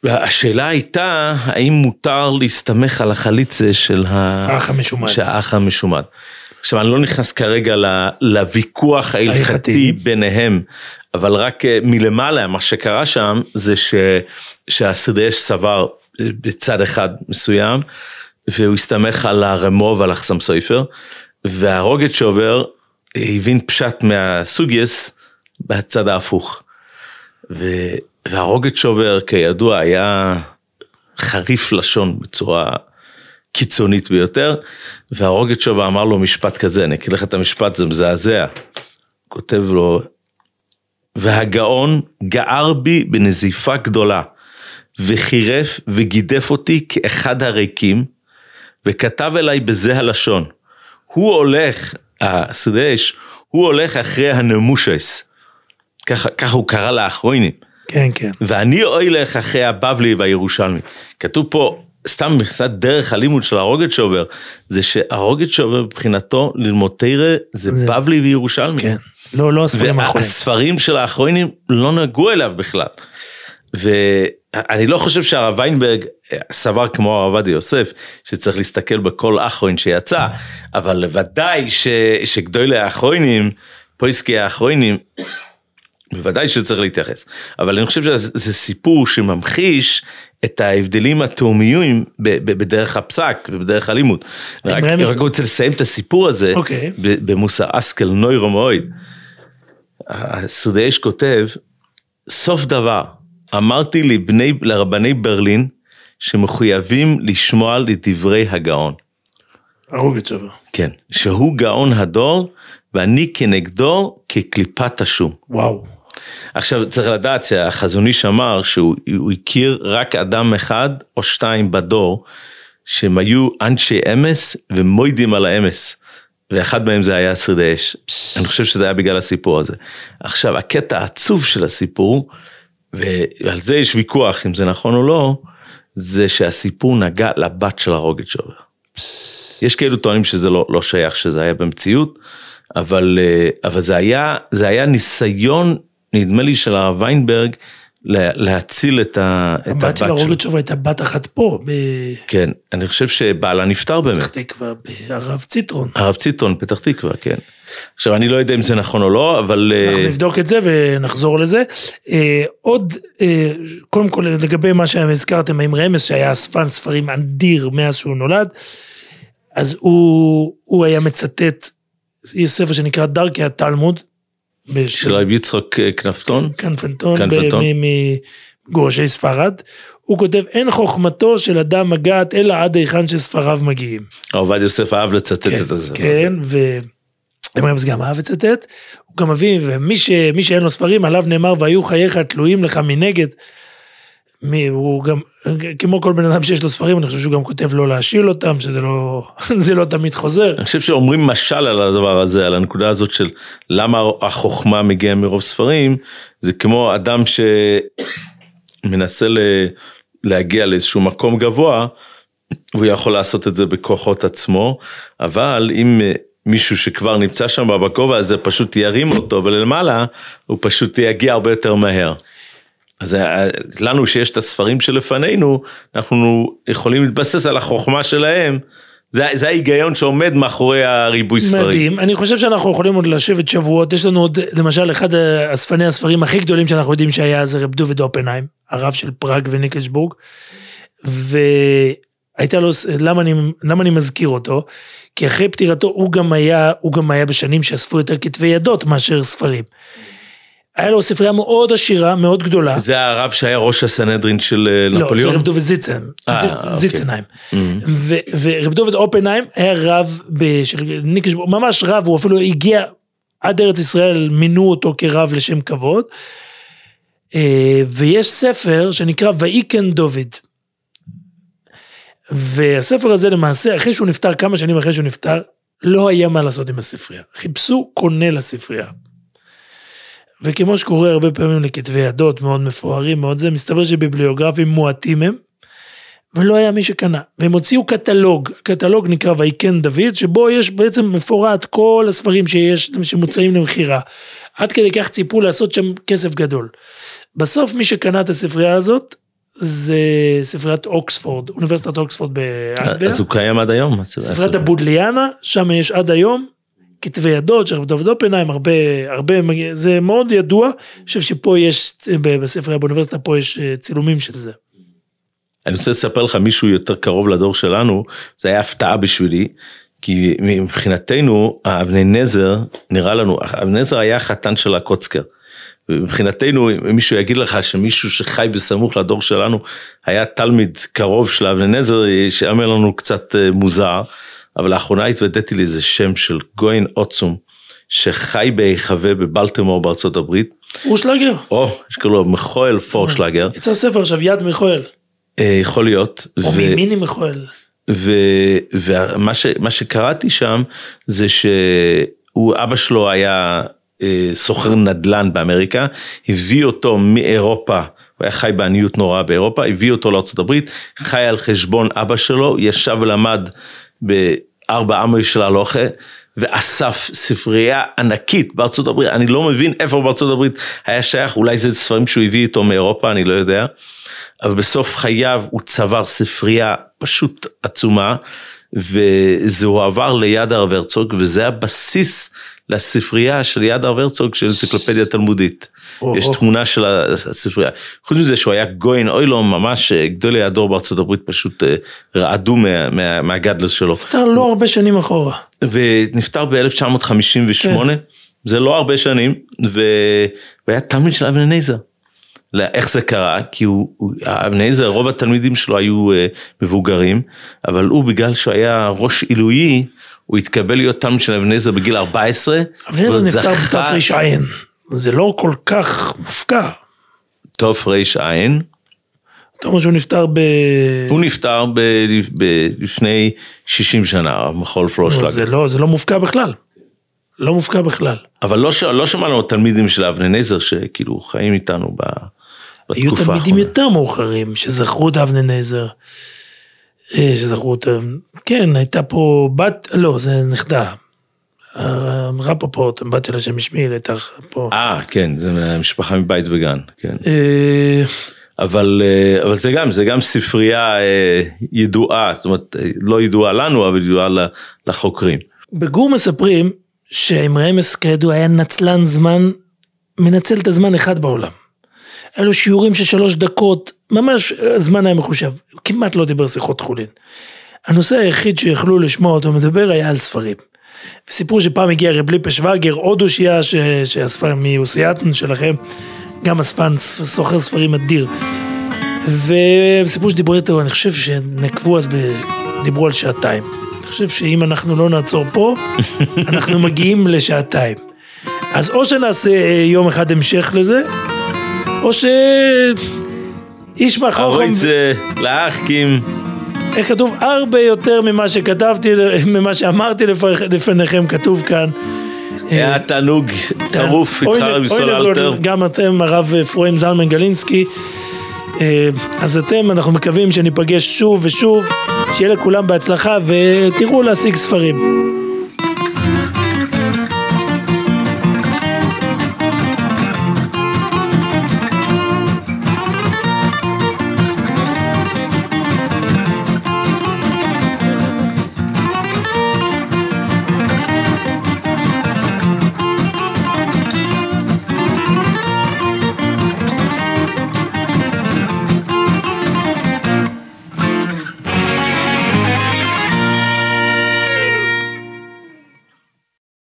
והשאלה הייתה, האם מותר להסתמך על החליצה של. האח המשומד. של האח המשומד. עכשיו, אני לא נכנס כרגע לוויכוח ההלכתי. ביניהם, אבל רק אה, מלמעלה, מה שקרה שם, זה ש... שהסדרש סבר אה, בצד אחד מסוים, והוא הסתמך על הרמו ועל החסם סויפר, והרוגת שובר הבין פשט מהסוגייס בצד ההפוך. ו... והרוגת שובר כידוע היה חריף לשון בצורה קיצונית ביותר, והרוגת שובר אמר לו משפט כזה, אני אקריא לך את המשפט, זה מזעזע. כותב לו, והגאון גער בי בנזיפה גדולה, וחירף וגידף אותי כאחד הריקים, וכתב אליי בזה הלשון, הוא הולך, הסדש, הוא הולך אחרי הנמושס. ככה, ככה הוא קרא לאחרונים. כן, כן. ואני אוי לך אחרי הבבלי והירושלמי. כתוב פה, סתם קצת דרך הלימוד של הרוגת שובר, זה שהרוגת שובר מבחינתו ללמוד תרא זה זה- בבלי וירושלמי. כן. לא, לא הספרים האחרונים. והספרים של האחרונים לא נגעו אליו בכלל. ואני לא חושב שהרב ויינברג סבר כמו הרב עובדיה יוסף, שצריך להסתכל בכל אחרון שיצא, אבל ודאי ש, שגדולי האחרונים, פויסקי האחרונים, בוודאי שצריך להתייחס. אבל אני חושב שזה זה סיפור שממחיש את ההבדלים התאומיים בדרך הפסק ובדרך הלימוד. אני רק, רק רוצה לסיים את הסיפור הזה אוקיי. ב- במוסר אסקל נוירו מויד. השרדי אש כותב, סוף דבר, אמרתי לבני, לרבני ברלין שמחויבים לשמוע לדברי הגאון. הרוגת שובר. כן, שהוא גאון הדור ואני כנגדו כקליפת השום. וואו. עכשיו צריך לדעת שהחזון איש אמר שהוא הוא הכיר רק אדם אחד או שתיים בדור שהם היו אנשי אמס ומוידים על האמס. ואחד מהם זה היה שרידי אש. אני חושב שזה היה בגלל הסיפור הזה. עכשיו הקטע העצוב של הסיפור, ועל זה יש ויכוח אם זה נכון או לא, זה שהסיפור נגע לבת של הרוגת שובר. יש כאלו טוענים שזה לא, לא שייך, שזה היה במציאות, אבל, אה, אבל זה, היה, זה היה ניסיון, נדמה לי, של הרב ויינברג, לה- להציל את, ה, את הבת של שובר הייתה בת אחת פה, כן, אני חושב שבעלה נפטר באמת. בפתח תקווה, בהרב ציטרון. הרב ציטון, פתח תקווה, כן. עכשיו, אני לא יודע אם זה נכון או לא, אבל... אה, אנחנו נבדוק את זה ונחזור לזה. אה, עוד, אה, קודם כל לגבי מה שהזכרתם עם רמז שהיה אספן ספרים אדיר מאז שהוא נולד, אז הוא, הוא היה מצטט, יש ספר שנקרא דרכי התלמוד, של רבי יצחק אה, כנפתון. ב- מ- מגורשי ספרד, הוא כותב אין חוכמתו של אדם מגעת אלא עד היכן שספריו מגיעים. עובדיה יוסף אהב לצטט כן, את הזה. כן, ורמז גם אהב לצטט, הוא גם מביא, ומי ש, שאין לו ספרים, עליו נאמר, והיו חייך תלויים לך מנגד. הוא גם, כמו כל בן אדם שיש לו ספרים, אני חושב שהוא גם כותב לא להשיל אותם, שזה לא, <laughs> זה לא תמיד חוזר. אני חושב שאומרים משל על הדבר הזה, על הנקודה הזאת של למה החוכמה מגיעה מרוב ספרים, זה כמו אדם שמנסה ל... להגיע לאיזשהו מקום גבוה, והוא יכול לעשות את זה בכוחות עצמו, אבל אם מישהו שכבר נמצא שם בכובע הזה פשוט ירים אותו ולמעלה, הוא פשוט יגיע הרבה יותר מהר. אז אה, לנו שיש את הספרים שלפנינו, אנחנו יכולים להתבסס על החוכמה שלהם, זה, זה ההיגיון שעומד מאחורי הריבוי ספרים. מדהים, אני חושב שאנחנו יכולים עוד לשבת שבועות, יש לנו עוד, למשל, אחד אספני הספרים הכי גדולים שאנחנו יודעים שהיה זה רב דוד אופנהיים, הרב של פראג וניקלסבורג, והייתה לו, למה אני, למה אני מזכיר אותו? כי אחרי פטירתו הוא גם היה, הוא גם היה בשנים שאספו יותר כתבי ידות מאשר ספרים. היה לו ספרייה מאוד עשירה, מאוד גדולה. זה הרב שהיה ראש הסנהדרין של אה, לא, זה נפוליאון? רב דוד זיצן, אה, אוקיי. זיצנהיים. Mhm. ו- ורב דוד אופנהיים היה רב של ניקלשבורג, ממש רב, הוא אפילו הגיע עד ארץ ישראל, מינו אותו כרב לשם כבוד. אה, ויש ספר שנקרא ויקן דוד. והספר הזה למעשה, אחרי שהוא נפטר, כמה שנים אחרי שהוא נפטר, לא היה מה לעשות עם הספרייה. חיפשו קונה לספרייה. וכמו שקורה הרבה פעמים לכתבי ידות מאוד מפוארים, מאוד זה, מסתבר שביבליוגרפים מועטים הם, ולא היה מי שקנה. והם הוציאו קטלוג, קטלוג נקרא ויקן דוד, שבו יש בעצם מפורט כל הספרים שיש, שמוצאים למכירה. עד כדי כך ציפו לעשות שם כסף גדול. בסוף מי שקנה את הספרייה הזאת, זה ספריית אוקספורד, אוניברסיטת אוקספורד באנגליה. אז הוא קיים עד היום. ספריית הבודליאנה, שם יש עד היום כתבי ידות של רב דוד אופנהיים, הרבה, הרבה, זה מאוד ידוע, אני חושב שפה יש, בספרייה באוניברסיטה פה יש אה, צילומים של זה. אני רוצה לספר לך מישהו יותר קרוב לדור שלנו, זה היה הפתעה בשבילי, כי מבחינתנו האבני נזר, נראה לנו, אבני נזר היה חתן של הקוצקר. מבחינתנו, אם מישהו יגיד לך שמישהו שחי בסמוך לדור שלנו היה תלמיד קרוב של אבני נזר, שיאמר לנו קצת אה, מוזר, אבל לאחרונה התוודעתי לאיזה שם של גויין עוצום, שחי בהיחווה בבלטמור בארצות הברית, אושלגר, או, שקוראים לו מכואל פורשלגר, יצא ספר עכשיו, יד מיכואל, אה, יכול להיות. או מימיני מיכואל. ו- ומה שקראתי שם זה שהוא, אבא שלו היה אה, סוחר נדל"ן באמריקה, הביא אותו מאירופה, הוא היה חי בעניות נוראה באירופה, הביא אותו לארה"ב, חי על חשבון אבא שלו, ישב ולמד בארבע עמי של הלוכה, ואסף ספרייה ענקית בארצות הברית, אני לא מבין איפה בארצות הברית היה שייך, אולי זה ספרים שהוא הביא איתו מאירופה, אני לא יודע, אבל בסוף חייו הוא צבר ספרייה פשוט עצומה, וזה הועבר ליד הרב הרצוג, וזה הבסיס לספרייה של יד הרב הרצוג של אנציקלופדיה תלמודית. או, יש או. תמונה של הספרייה. חוץ מזה שהוא היה גויין אוילום, ממש אה, גדולי הדור בארצות הברית פשוט אה, רעדו מה- מה- מהגדלס שלו. נפטר לא הרבה שנים אחורה. ונפטר ב-1958, כן. זה לא הרבה שנים, והוא היה תלמיד של אבן. לא, איך זה קרה? כי הוא, הוא- אבן אליעזר, רוב התלמידים שלו היו אה, מבוגרים, אבל הוא בגלל שהוא היה ראש עילויי, הוא התקבל להיות תלמיד של אליעזר בגיל 14. אבל זה ועוד נפטר בתר"ע. זה לא כל כך מופקע. תר"ע. אתה אומר שהוא נפטר ב... הוא נפטר ב, ב, לפני 60 שנה, המחול פלושלג. זה לא, זה לא מופקע בכלל. לא מופקע בכלל. אבל לא, ש- לא שמענו תלמידים של אליעזר שכאילו חיים איתנו ב, בתקופה היו תלמידים האחרונה. יותר מאוחרים שזכרו את אבנר נזר. אה, שזכרו את... כן, הייתה פה בת... לא, זה נכדה. אה, רפפורט, בת של השם ישמיעאל, הייתה פה. אה, כן, זה מהמשפחה מבית וגן, כן. אה, אבל, אה, אבל זה גם, זה גם ספרייה אה, ידועה, זאת אומרת, אה, לא ידועה לנו, אבל ידועה לחוקרים. בגור מספרים שאמרמס כידוע היה נצלן זמן, מנצל את הזמן אחד בעולם. היה לו שיעורים של שלוש דקות, ממש הזמן היה מחושב, הוא כמעט לא דיבר שיחות חולין. הנושא היחיד שיכלו לשמוע אותו מדבר היה על ספרים. וסיפרו שפעם הגיע רב ליפה שווגר, עוד אושייה ש- שאספה מאוסייתן שלכם, גם אספן סוחר ספרים אדיר. וסיפרו שדיברו איתו, אני חושב שנקבו אז, ב... דיברו על שעתיים. אני חושב שאם אנחנו לא נעצור פה, <laughs> אנחנו מגיעים לשעתיים. אז או שנעשה אה, יום אחד המשך לזה, או ש... איש מהחוכם, ארויץ אה, לאחקים, איך כתוב? הרבה יותר ממה שכתבתי, ממה שאמרתי לפניכם, כתוב כאן. היה תענוג צרוף אוי, איתך אוי, רבי סול אוי, אלתר. גם אתם, הרב אפרים זלמן גלינסקי. אה, אז אתם, אנחנו מקווים שניפגש שוב ושוב, שיהיה לכולם בהצלחה ותראו להשיג ספרים.